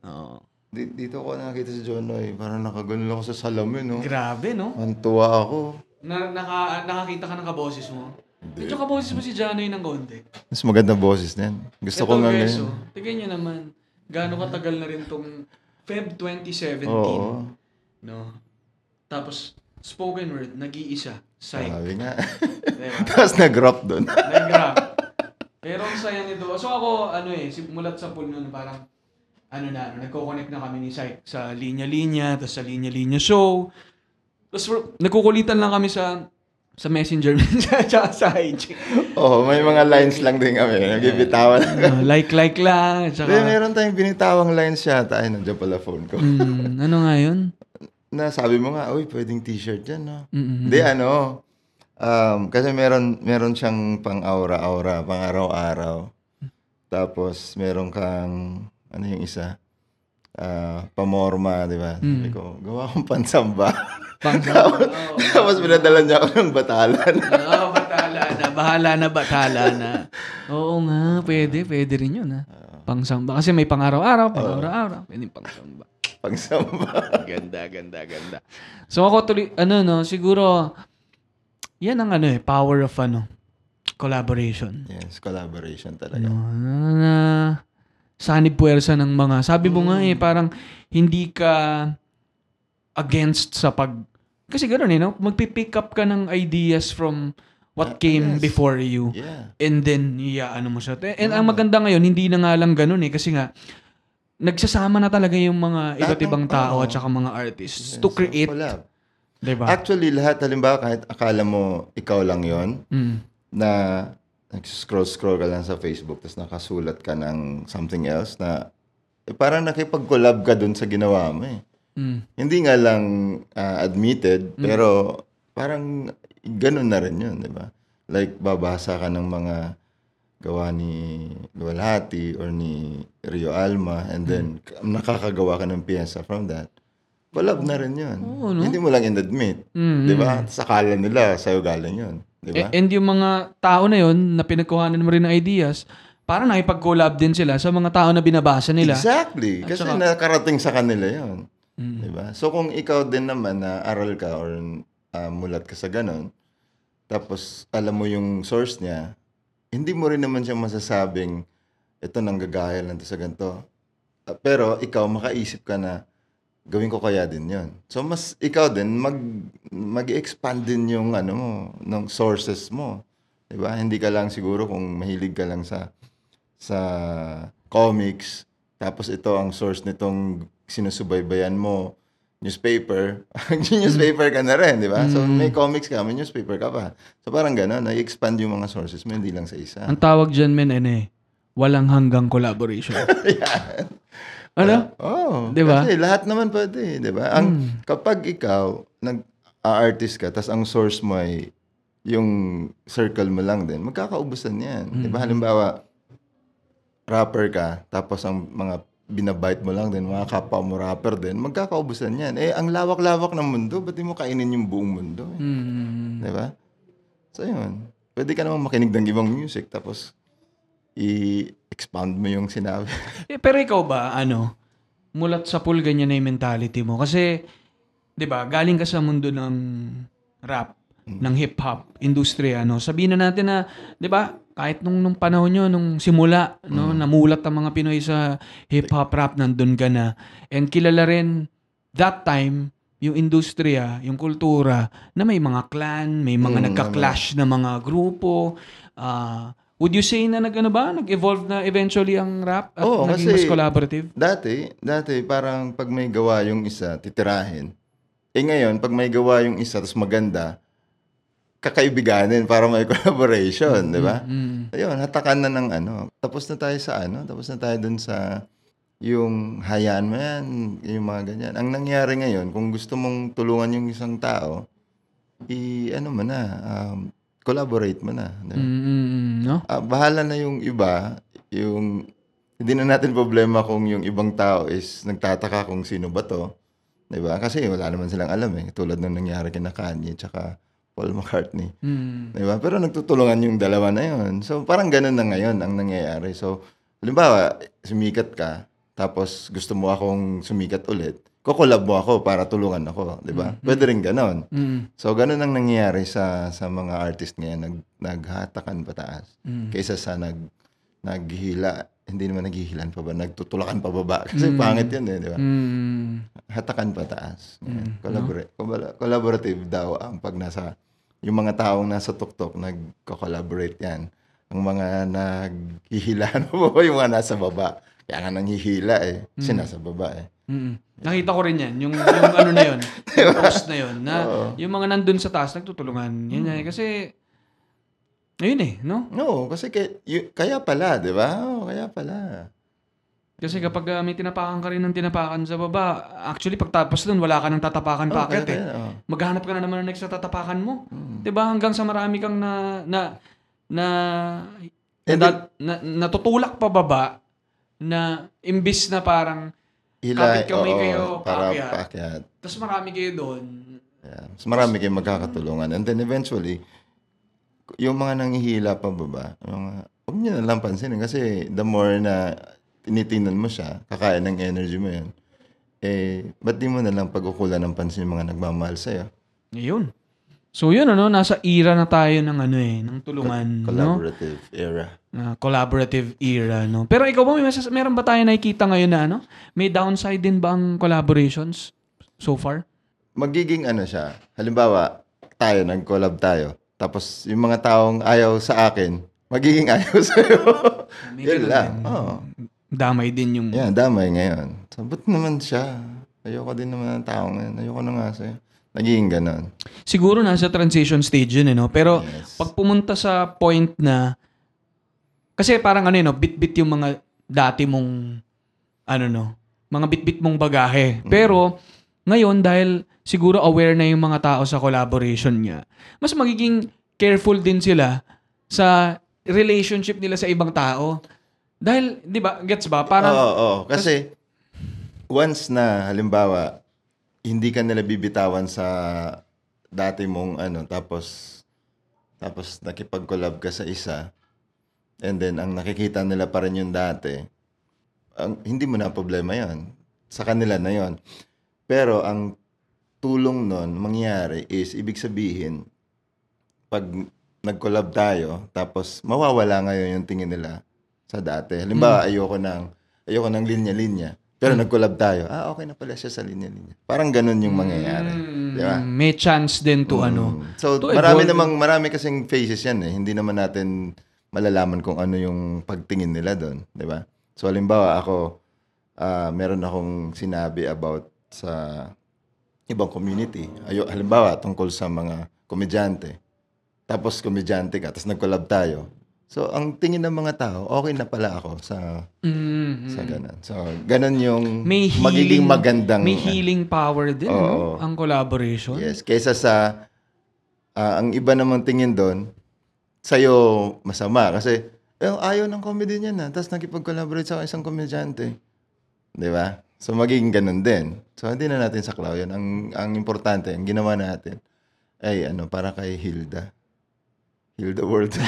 Oh. Di- Dito ko nakita si Jonoy. Parang nakaganon ako sa salamin, no? Grabe, no? Ang tuwa ako. Na, naka, nakakita ka ng kaboses mo. Medyo kaboses mo si Janoy ng konti. Mas maganda boses niyan. Gusto ko Ito, nga guys, ngayon. oh. Tignan nyo naman. Gaano katagal na rin tong Feb 2017. Oo. No? Tapos, spoken word, nag-iisa. Psych. Sabi nga. Diba? Tapos nag-rap doon. Nag-rap. Pero ang saya nito. So ako, ano eh, simulat sa pool nun, parang, ano na, nagko-connect na kami ni Psych sa linya-linya, tapos sa linya-linya show. Tapos nagkukulitan lang kami sa sa messenger tsaka sa IG. Oo, may mga lines lang din kami. Nagibitawan. Uh, like, like lang. Tsaka, meron tayong binitawang lines yata. Ay, nandiyan pala phone ko. mm, ano nga yun? Na sabi mo nga, uy, pwedeng t-shirt yan, no? Hindi, ano, um, kasi meron, meron siyang pang-aura-aura, pang-araw-araw. Tapos, meron kang, ano yung isa? Ah, pamorma, di ba? Sabi ko, gawa akong pansamba. Pang Tapos, pinadala niya ako ng batalan. Oo, batala na. Bahala na, batala na. Oo nga, pwede. Pwede rin yun, ha? Pangsamba. Kasi may pang-araw-araw, pang-araw-araw. Pwede pangsamba. pangsamba. Ganda, ganda, ganda. So ako tuloy, ano no, siguro, yan ang ano eh, power of ano, collaboration. yes, collaboration talaga. No, na, na, sanib puwersa ng mga, sabi mo nga eh, parang hindi ka against sa pag, kasi gano'n eh, no? Magpipick up ka ng ideas from what came yes. before you. Yeah. And then, iya, ano mo siya. And ang maganda ngayon, hindi na nga lang ganun eh. Kasi nga, nagsasama na talaga yung mga iba't ibang tao oo. at saka mga artists Yes, to so, create. collab. Diba? Actually, lahat, halimbawa, kahit akala mo ikaw lang yon Mm. na nag-scroll-scroll ka lang sa Facebook tapos nakasulat ka ng something else na eh, parang nakipag-collab ka dun sa ginawa mo eh. Mm. Hindi nga lang ah, admitted, pero parang ganun na rin yun, di ba? Like, babasa ka ng mga gawa ni Luwalhati or ni Rio Alma and then nakakagawa ka ng piyesa from that. Collab na rin yun. Oo, no? Hindi mo lang in-admit. Mm, Di ba? Sa akala nila, sa'yo galing yun. Di ba? A- And yung mga tao na yon na pinagkuhanan mo rin ng ideas, parang nakipag-collab din sila sa mga tao na binabasa nila. Exactly. At Kasi saka- nakarating sa kanila yun. Mm. Di ba? So kung ikaw din naman na aral ka or ah, mulat ka sa ganon, tapos alam mo yung source niya, hindi mo rin naman siya masasabing ito nanggagaya lang to sa ganito. Ah, pero ikaw makaisip ka na gawin ko kaya din yon. So mas ikaw din mag mag-expand din yung ano mo, ng sources mo. 'Di ba? Hindi ka lang siguro kung mahilig ka lang sa sa comics, tapos ito ang source nitong sinusubaybayan mo, newspaper, newspaper ka na rin, di ba? So, may comics ka, may newspaper ka pa. So, parang gano'n, na-expand yung mga sources mo, hindi lang sa isa. Ang tawag dyan, men, ano eh, walang hanggang collaboration. Ano? Oh, Di ba? Kasi lahat naman pwede, di ba? Ang, Kapag ikaw, nag-artist ka, tas ang source mo ay yung circle mo lang din, magkakaubusan yan. Di ba? Halimbawa, rapper ka, tapos ang mga binabite mo lang din, mga kapwa mo rapper din, magkakaubusan yan. Eh, ang lawak-lawak ng mundo, ba't di mo kainin yung buong mundo? Eh? Mm. Di ba? So, yun. Pwede ka naman makinig ng ibang music, tapos i-expound mo yung sinabi. Eh, pero ikaw ba, ano, mulat sa pool ganyan na yung mentality mo? Kasi, di ba, galing ka sa mundo ng rap. ng hip-hop industriya, no? Sabihin na natin na, 'di ba? Kahit nung nung panahon nyo, nung simula, no, namulat ang mga Pinoy sa hip-hop rap, nandun ka na. And kilala rin that time yung industriya, yung kultura na may mga clan, may mga Mm, nagka-clash na mga grupo. Ah, would you say na nag ano ba, nag-evolve na eventually ang rap at Oo, naging mas collaborative? Dati, dati parang pag may gawa yung isa, titirahin. Eh ngayon, pag may gawa yung isa, tapos maganda, kakaibiganin para may collaboration, di ba? Mm. Ayun, hatakan na ng ano. Tapos na tayo sa ano, tapos na tayo dun sa yung hayaan mo yan, yung mga ganyan. Ang nangyari ngayon, kung gusto mong tulungan yung isang tao, i ano mo na, um, collaborate mo na. di ba? Mm, no? Ah, bahala na yung iba, yung hindi na natin problema kung yung ibang tao is nagtataka kung sino ba to. 'Di ba? Kasi wala naman silang alam eh. Tulad ng nangyari kina Kanye tsaka Paul McCartney. Mm. 'Di ba? Pero nagtutulungan yung dalawa na yun. So parang ganun na ngayon ang nangyayari. So halimbawa, sumikat ka, tapos gusto mo akong sumikat ulit, kukulab mo ako para tulungan ako, 'di ba? Pwede rin ganon. Mm. So ganun ang nangyayari sa sa mga artist ngayon, nag naghatakan pataas Mm. kaysa sa nag naghihila, hindi naman naghihilan pa ba, nagtutulakan pa baba kasi pangit 'yun eh, di ba? Mm. Hatakan pataas. Collabora- collab- collaborative daw ang pag nasa yung mga taong nasa tuktok nagko-collaborate 'yan. Ang mga naghihilaan mo yung mga nasa baba. Kaya nga nanghihila eh. Kasi nasa baba eh. Mm. Nakita ko rin yan. Yung, yung ano na yun. Yung post na yun. Na yung mga nandun sa taas, nagtutulungan. Yan yan. Kasi, ayun eh, no? No, kasi kay, y- kaya pala, di ba? Oo, kaya pala. Kasi kapag uh, may tinapakan ka rin ng tinapakan sa baba, actually pagtapos dun, wala ka nang tatapakan Oo, pa kaya- agad eh. kaya, oo. Maghanap ka na naman ng next na tatapakan mo. Hmm. 'Di ba Hanggang sa marami kang na, na, na, And na, na, natutulak pa baba na imbis na parang Kapit kamay oo, kayo, para paakyat. paakyat. tapos marami kayo doon. Yeah. Mas marami kayong magkakatulungan. And then eventually, yung mga nanghihila pa baba, yung, mga- huwag niyo na lang pansinin kasi the more na tinitingnan mo siya, kakain ng energy mo yun, eh, ba't di mo na lang pag-ukulan ng pansin yung mga nagmamahal sa'yo? Ayun. So yun ano, nasa era na tayo ng ano eh, ng tulungan, no? Collaborative era. Collaborative era, no? Pero ikaw ba may masas- meron ba tayo nakikita ngayon na ano? May downside din ba ang collaborations so far? Magiging ano siya, halimbawa, tayo, nag-collab tayo, tapos yung mga taong ayaw sa akin, magiging ayaw sa'yo. Yun lang. din. Oo. Damay din yung Yan, damay ngayon. So, ba't naman siya? Ayoko din naman ng taong ngayon. Ayoko na nga sa'yo. Nagiging ganon. siguro nasa transition stage yun, eh, no? Pero Yes. pag pumunta sa point na kasi parang ano yun, no, bit-bit yung mga dati mong ano no, mga bit-bit mong bagahe. Pero ngayon dahil siguro aware na yung mga tao sa collaboration niya, mas magiging careful din sila sa relationship nila sa ibang tao. Dahil, di ba, gets ba? Parang, Oo, oo. Kasi, once na, halimbawa, hindi ka nila bibitawan sa dati mong ano, tapos, tapos nakipag-collab ka sa isa, and then ang nakikita nila pa rin yung dati, ang, hindi mo na problema yon Sa kanila na yon Pero ang tulong nun mangyari is, ibig sabihin, pag nag-collab tayo, tapos mawawala ngayon yung tingin nila sa dati. Halimbawa, ayoko ng, ayoko ng linya-linya. Pero nag-collab tayo. Ah, okay na pala siya sa linya-linya. Parang ganun yung mangyayari. mm, Di ba? may chance din to ano. Mm. So, to marami evolve. namang, marami kasing phases yan eh. Hindi naman natin malalaman kung ano yung pagtingin nila doon. Di ba? So, halimbawa, ako, ah, meron akong sinabi about sa ibang community. Ayo, halimbawa, tungkol sa mga komedyante. Tapos, komedyante ka, tapos nag-collab tayo. So, ang tingin ng mga tao, okay na pala ako sa Mm, sa ganun. So, ganun yung may healing, magiging magandang may healing power din, Oo. ano? Ang collaboration. Yes, kaysa sa ah, ang iba namang tingin doon sa'yo masama kasi eh, ayaw ng comedy niya na tapos nakipag-collaborate sa isang komedyante. 'Di ba? So magiging ganun din. So hindi na natin saklaw 'yan. Ang ang importante, ang ginawa natin ay ano para kay Hilda. Hilda World.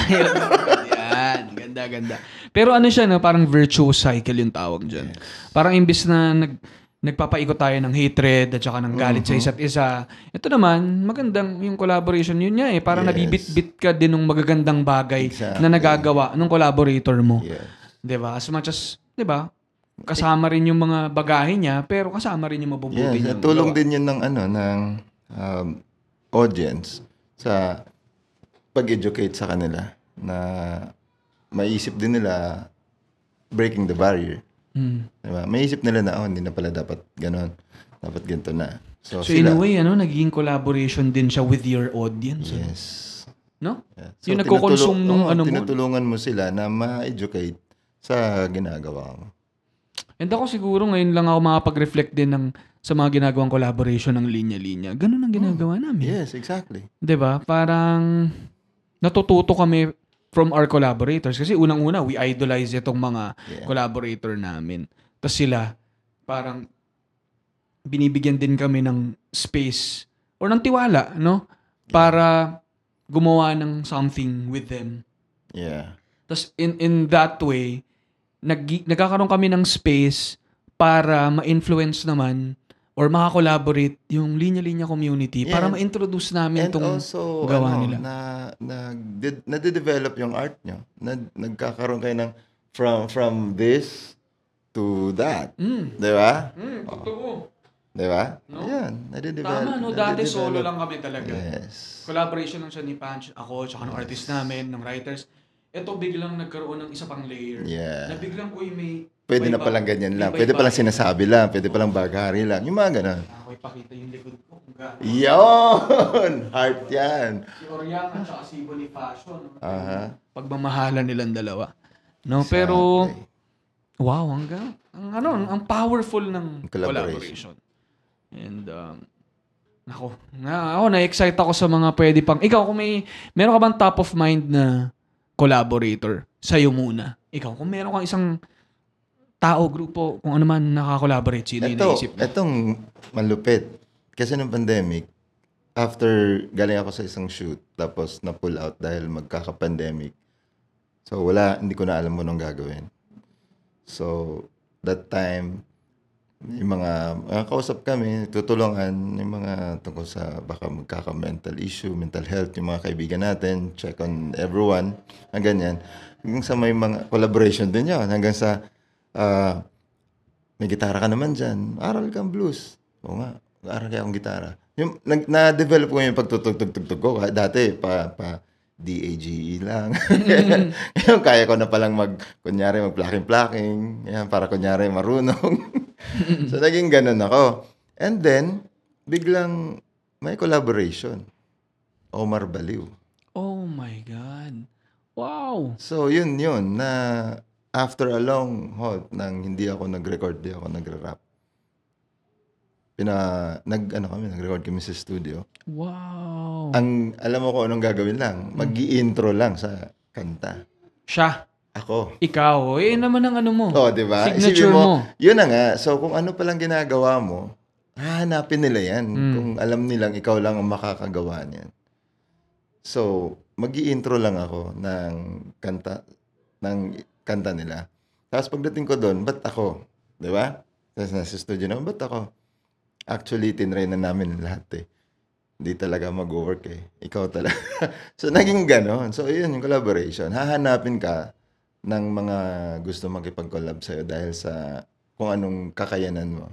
Yan, ganda, ganda. Pero ano siya, no? parang virtuous cycle yung tawag dyan. Parang imbis na nag, nagpapaikot tayo ng hatred at saka ng galit sa isa't isa. Ito naman, magandang yung collaboration yun niya eh. Parang Yes. nabibit-bit ka din ng magagandang bagay Exactly. na nagagawa ng collaborator mo. Yes. ba? As much as, ba? Kasama rin yung mga bagahe niya, pero kasama rin yung mabubuti Yes, niya. tulong din yun ng ano ng um, audience sa pag-educate sa kanila na maisip din nila breaking the barrier. Mm. Diba? Maisip nila na, oh, hindi na pala dapat ganon. Dapat ganito na. So, So in a sila, way, ano, naging collaboration din siya with your audience. yes. No? Yeah. Yung nagko-consume nung oo, ano mo. Tinutulungan mo sila na ma-educate sa ginagawa mo. And ako siguro ngayon lang ako makapag-reflect din ng sa mga ginagawang collaboration ng linya-linya. Ganun ang ginagawa namin. Yes, exactly. 'Di ba? Parang natututo kami from our collaborators kasi unang-una we idolize itong mga Yeah. collaborator namin. Tapos sila parang binibigyan din kami ng space or ng tiwala, no? Para gumawa ng something with them. Yeah. Tapos in in that way, nag nagkakaroon kami ng space para ma-influence naman or makakollaborate yung linya-linya community para Yeah. ma-introduce namin And itong also, gawa ano, nila. na, na, did, nade-develop yung art nyo. Na, nagkakaroon kayo ng from, from this to that. Mm. Di ba? Mm, totoo. Di ba? No? Ayan, nade-develop. Tama, no? Dati solo lang kami talaga. Yes. Collaboration lang siya ni Punch, ako, tsaka ng artist namin, ng writers. Ito biglang nagkaroon ng isa pang layer. Yeah. Na biglang, uy, may... Pwede na palang ganyan lang. Pwede palang sinasabi lang. Pwede palang bagari lang. Yung mga ganun. Ako ipakita yung likod ko. Yun! Heart yan. Si Oriang at saka si Bonifacio. No? Aha. Pagmamahalan nilang dalawa. No, pero Exactly. wow, ang ga- ang ano, ang powerful ng collaboration. Collaboration. And um Nako, na ako na-excite ako sa mga pwede pang. Ikaw kung may meron ka bang top of mind na collaborator sa'yo muna? Ikaw kung meron kang isang tao, grupo, kung ano man nakakolaborate, sino Ito, naisip mo? itong malupit. Kasi nung pandemic, after galing ako sa isang shoot, tapos na-pull out dahil magkaka-pandemic. So wala, hindi ko na alam mo nung gagawin. So, that time, yung mga, mga kausap kami, tutulungan yung mga tungkol sa baka magkaka-mental issue, mental health, yung mga kaibigan natin, check on everyone, ang ganyan. Hanggang sa may mga collaboration din yun, hanggang sa, ah, may gitara ka naman dyan, aral kang blues. Oo nga, aral kaya akong gitara. Yung, nag, na-develop ko yung pagtutug-tug-tug ko. Dati, pa, pa, D-A-G-E lang. Ngayon, kaya ko na palang mag, kunyari, mag-plucking-plucking. Yan, para kunyari, marunong. so, naging ganun ako. And then, biglang may collaboration. Omar Baliw. Oh my God. Wow. So, yun yun, na after a long halt nang hindi ako nag-record, di ako nagre-rap. Pina, nag, ano kami, nag-record kami sa studio. Wow. Ang, alam mo kung anong gagawin lang, mag intro lang sa kanta. Siya. Ako. Ikaw. Eh, naman ang ano mo. Oh, di ba? Signature Isipin mo. Yun na nga. So, kung ano palang ginagawa mo, hahanapin nila yan. Mm. Kung alam nilang ikaw lang ang makakagawa niyan. So, mag intro lang ako ng kanta, ng kanta nila. Tapos pagdating ko doon, ba't ako? Di ba? Tapos nasa studio na, ba't ako? Actually, tinry na namin lahat eh. Hindi talaga mag-work eh. Ikaw talaga. so, naging ganon. So, yun yung collaboration. Hahanapin ka ng mga gusto makipag-collab sa'yo dahil sa kung anong kakayanan mo.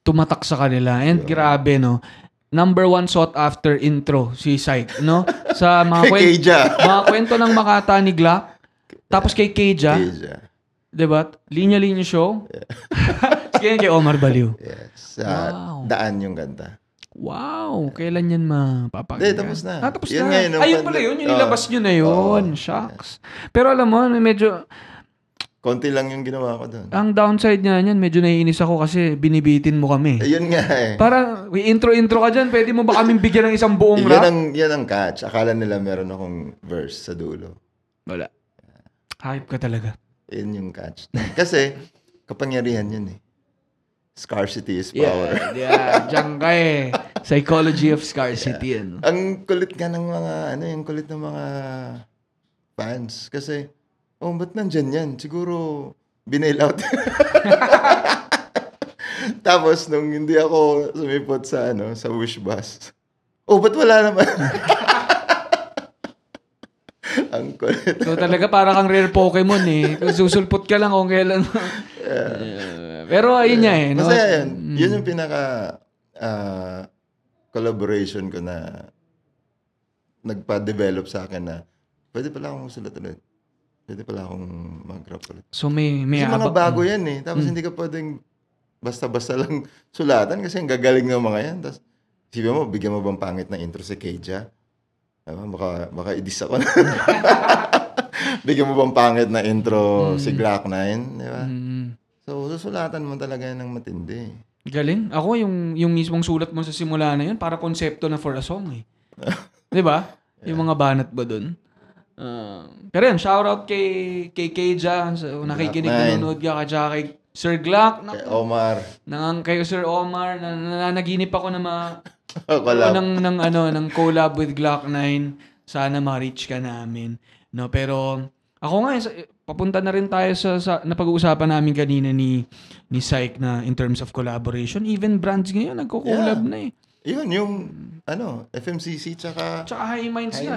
tumatak sa kanila. And grabe, no? Number one sought after intro, si Syke, no? Sa mga, Kay kwent- Keija. mga kwento ng Makata ni Glock. Tapos kay Keija, Keija. diba? Linya-linya show. Sige kay Omar Baliw. Yes. Sa Wow. daan yung kanta. Wow, kailan yan mapapakinggan? Hindi, tapos na. Ah, tapos Yun na. nga yun, Ayun pala yun, yung nilabas nyo na yun. Oo. Shucks. Pero alam mo, medyo, Konti lang yung ginawa ko doon. ang downside nga niyan, medyo naiinis ako kasi binibitin mo kami. Ayun nga eh. Para, intro-intro ka dyan, pwede mo ba kaming bigyan ng isang buong yan rap? ang, yan ang catch. Akala nila meron akong verse sa dulo. Wala. Hype ka talaga. Yun yung catch. Kasi, kapangyarihan yun eh. Scarcity is power. Yeah, yeah. Diyan ka eh. Psychology of scarcity. Ano? Ang kulit nga ng mga, ano yung kulit ng mga fans. Kasi, oh, ba't nandyan yan? Siguro, binail out. Tapos, nung hindi ako sumipot sa, ano, sa wish bus, oh, ba't wala naman? Ang kulit. So talaga para kang rare Pokemon eh. Susulpot ka lang kung kailan. Yeah. Pero ayun niya eh. No? Masaya yun. Yun yung pinaka ah, collaboration ko na nagpa-develop sa akin na pwede pala akong sulat ulit. Pwede pala akong mag-rap ulit. So may may Kasi mga bago yan eh. Tapos hindi ka pwedeng basta-basta lang sulatan kasi ang gagaling ng mga yan. Tapos isipin mo, bigyan mo bang pangit na intro si Keija? Diba? Baka, baka idis ako bigyan mo bang pangit na intro si Glock 9? Di ba? Mm. So, susulatan mo talaga yan ng matindi. Galing. Ako yung yung mismong sulat mo sa simula na yun para konsepto na for a song eh. 'Di ba? Yung mga banat ba doon? Uh, pero yan, shoutout kay kay Keja, so, nakikinig nanonood ka kaya kay Sir Glock, Kay naku, Omar. nang kay Sir Omar, na, nananaginip ako na ma Collab. ng ng ano ng collab with Glock 9 sana ma-reach ka namin no pero ako nga eh, papunta na rin tayo sa, sa napag-uusapan namin kanina ni ni Syke na in terms of collaboration even brands ngayon nagko-collab Yeah. na eh Yun, yung, ano, FMCC tsaka... tsaka High Minds High nga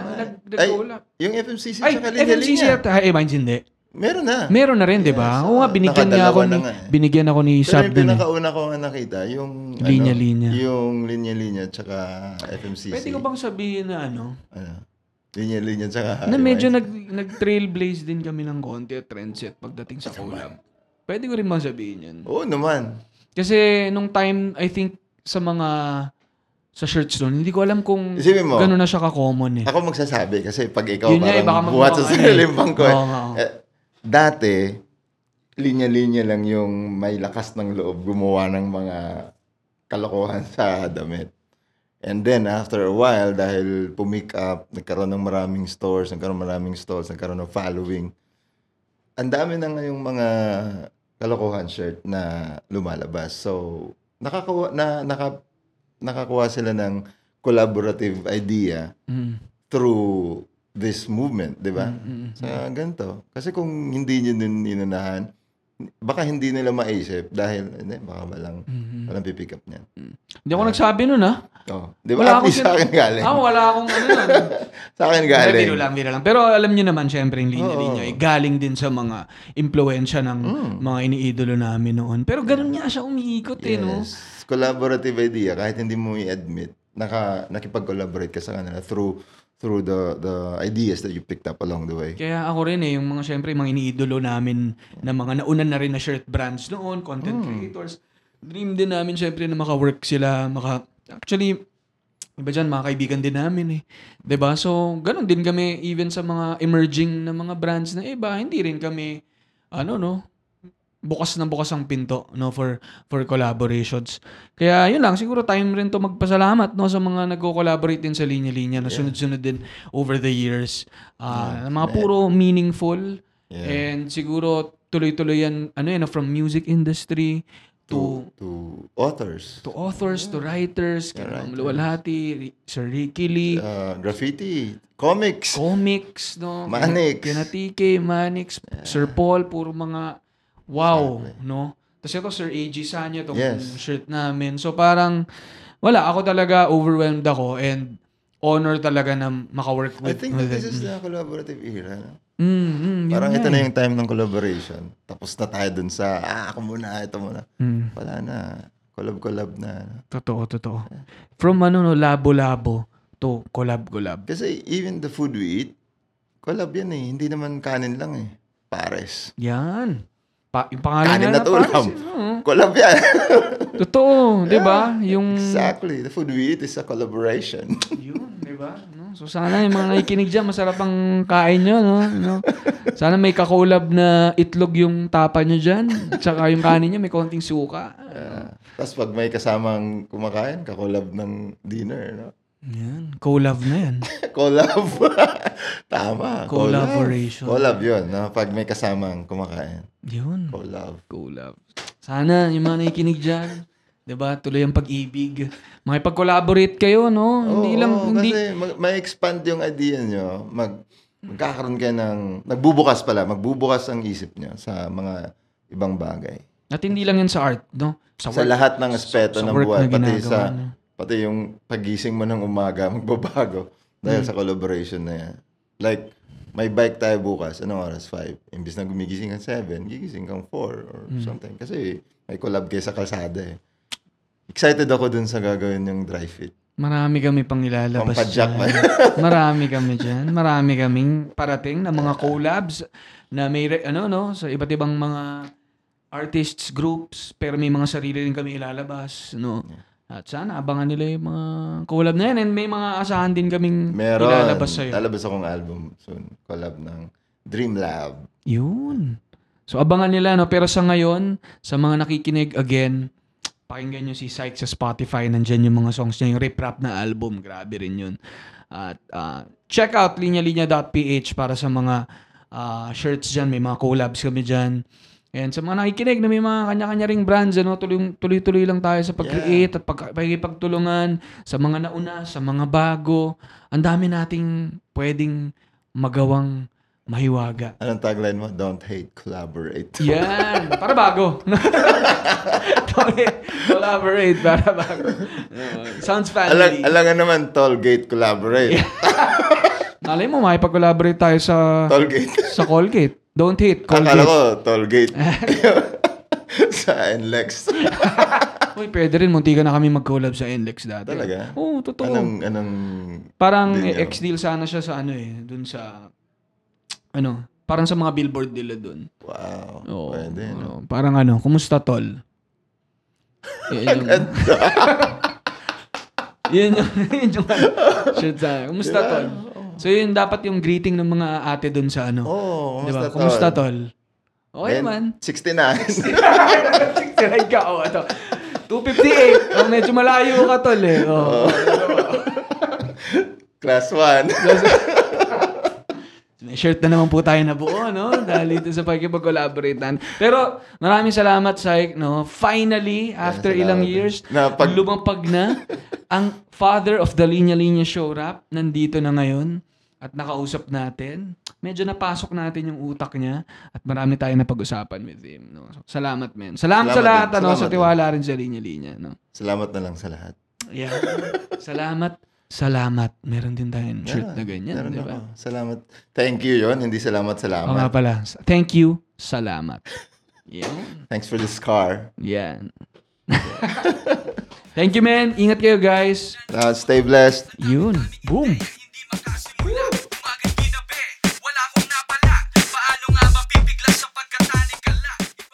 Ay, nag-collab yung FMCC ay, tsaka Linya FMCC at High Minds hindi Meron na. meron na rin di ba oo nga oo. binigyan niya ako ni na nga eh. binigyan ako ni Pero Sab yung dun eh. pinakauna ko nga nakita, yung... Linya Linya. Yung Linya Linya tsaka FMCC. pwede ko bang sabihin na ano Ano? Linya Linya tsaka... Na medyo nag, nag-trailblaze din kami ng konti at trendset pagdating sa collab. Pwede ko rin bang sabihin yan? Oo naman. Kasi nung time, I think, sa mga sa shirts doon, hindi ko alam kung Isipin mo. gano'n na siya ka-common eh. Ako magsasabi kasi pag ikaw Yun nga eh, baka parang magmukha buhat sa ka sariling eh. bangko. Oo nga, oo. Eh, dati, linya-linya lang yung may lakas ng loob gumawa ng mga kalokohan sa damit. And then, after a while, dahil pumick up, nagkaroon ng maraming stores, nagkaroon ng maraming stalls, nagkaroon ng following, ang dami na ngayong mga kalokohan shirt na lumalabas. So, nakakawa, na, naka, nakakuha sila ng collaborative idea Mm. through this movement, di ba? Mm, mm, Sa ganito. Kasi kung hindi nyo din inunahan, baka hindi nila maisip dahil, hindi, baka walang, mm. walang pipick up niyan. Hindi ako nagsabi nun ah. Oh, di ba? Wala At akong least sa akin galing. Ah, wala akong ano nun. Sa akin Hindi, galing. biro lang, biro lang. Pero alam niyo naman, syempre, yung linya-linya, Oo. eh, galing din sa mga impluensya ng Mm. mga iniidolo namin noon. Pero ganun nga siya umiikot eh, no? Yes. Collaborative idea, kahit hindi mo i-admit, naka, nakipag-collaborate ka sa kanila through through the the ideas that you picked up along the way. Kaya ako rin eh, yung mga syempre, mga iniidolo namin na mga naunan na rin na shirt brands noon, content creators. Dream din namin syempre na maka-work sila, maka... Actually, iba dyan, mga kaibigan din namin eh. ba So, ganun din kami even sa mga emerging na mga brands na iba, hindi rin kami, ano no, bukas na bukas ang pinto no for for collaborations. Kaya yun lang siguro time rin to magpasalamat no sa mga nagko-collaborate din sa linya-linya na sunod-sunod din over the years. Ah, mga puro meaningful Yeah. and siguro tuloy-tuloy yan ano yan from music industry to To, to authors, to authors, to writers, Yeah, Ma'am writers. Luwalhati, Sir Ricky Lee, uh, graffiti, comics, comics, no? Manix. Kina TK, Manix, Sir Paul, puro mga wow, no? Tapos ito, Sir AG Sanya, itong Yes. shirt namin. So parang, wala, ako talaga overwhelmed ako and honor talaga na makawork I with, think with that this it. is the collaborative era. no? Mm, mm, Parang ito eh. na yung time ng collaboration. Tapos na tayo dun sa, ah, ako muna, ito muna. Mm, Wala na. Collab-collab na. no? totoo, totoo. From ano, no, labo-labo to collab-collab. Kasi even the food we eat, collab yan eh. Hindi naman kanin lang eh. Pares. Yan. Pa, yung pangalan Kanin at na ulam. Collab yan. Totoo, 'di ba? Yung exactly. The food we eat is a collaboration. yun, 'di ba? No? So sana yung mga nakikinig diyan, masarap ang kain nyo, no? no? Sana may kakolab na itlog yung tapa nyo diyan, tsaka yung kanin niya may konting suka. Uh, Tapos pag may kasamang kumakain, kakolab ng dinner. No? Yan, collab na yan. collab. Tama. Collaboration. Collab yun. No? Pag may kasamang kumakain. Yun, Collab. collab. Sana yung mga nakikinig diyan, 'di ba? Tuloy ang pag-ibig. Makipag-collaborate kayo, no? hindi Oo, lang hindi Kasi mag- may expand yung idea nyo. Mag, magkakaroon kayo ng... Nagbubukas pala. Magbubukas ang isip nyo sa mga ibang bagay. At hindi lang yan sa art, no? Sa work. lahat ng aspeto sa ng buhay, pati sa niya. Pati yung pagising mo ng umaga magbabago dahil Mm. sa collaboration na yan. Like, may bike tayo bukas, anong oras? 5. Imbis na gumigising kang 7, gigising kang 4 or Mm. something. Kasi may collab kayo sa kalsada eh. Excited ako dun sa gagawin yung dry fit. Marami kami pang ilalabas Pampadyak dyan. Marami kami dyan. Marami kaming parating na mga collabs na may, re- ano, no, sa iba't ibang mga artists, groups, pero may mga sarili rin kami ilalabas, no. At sana abangan nila yung mga collab na yan and may mga asahan din kaming Meron. ilalabas sa'yo. Lalabas akong album soon. Collab ng Dream Lab. Yun. So abangan nila no pero sa ngayon sa mga nakikinig again pakinggan nyo si Syke sa Spotify nandiyan yung mga songs niya yung rip rap na album grabe rin yun. At ah, check out linyalinya.ph para sa mga ah, shirts diyan may mga collabs kami diyan. And sa mga nakikinig na may mga kanya-kanya ring brands, ano, tuloy, tuloy-tuloy lang tayo sa pag-create at pag, pagkipagtulungan sa mga nauna, sa mga bago. Ang dami nating pwedeng magawang mahiwaga. Anong tagline mo? Don't hate, collaborate. Yan. Para bago. Collaborate. Para bago. Uh, sounds Alang, family. alangan naman, Tollgate, collaborate. Malay mo, makipag-collaborate tayo sa Tollgate. sa Colgate. Don't hit. Akala Colgate. ko, Tollgate. sa NLEX. Uy, pwede rin. Munti ka na kami mag-collab sa NLEX dati. Talaga? Oo, totoo. Anong, anong, Parang ex-deal sana siya sa ano eh. Dun sa, ano, parang sa mga billboard nila dun. wow, Oo. pwede, no? oo. Parang ano, kumusta tol? Yan yung, yun yung, yun yung, shit sa, kumusta Diba? tol? So yun dapat yung greeting ng mga ate dun sa ano. Oh, Di ba? kumusta, tol? Okay Ben, man. 69. 69 ka, oh, ito. 258. Oh, medyo malayo ka tol eh. Oh. Class 1. May shirt na naman po tayo na buo, no? Dahil dito sa pagkipag-collaborate natin. Pero maraming salamat, Syke, no? Finally, after salamat ilang years, Na pag- lumapag na ang father of the Linya Linya Show Rap nandito na ngayon at nakausap natin. Medyo napasok natin yung utak niya at marami tayong napag-usapan with him, no? So, salamat, men. Salamat, sa Salamat lahat, din. ano? Salamat sa tiwala rin sa Linya Linya, no? Salamat na lang sa lahat. Yeah. salamat. Salamat. Meron din tayong shirt na ganyan, di ba? ako. Salamat. Thank you yon hindi salamat, Oo nga salamat. pala. Thank you. Salamat. Yan. Thanks for this car. Yan. Thank you, man. Ingat kayo, guys. Uh, stay blessed. Yun. Boom.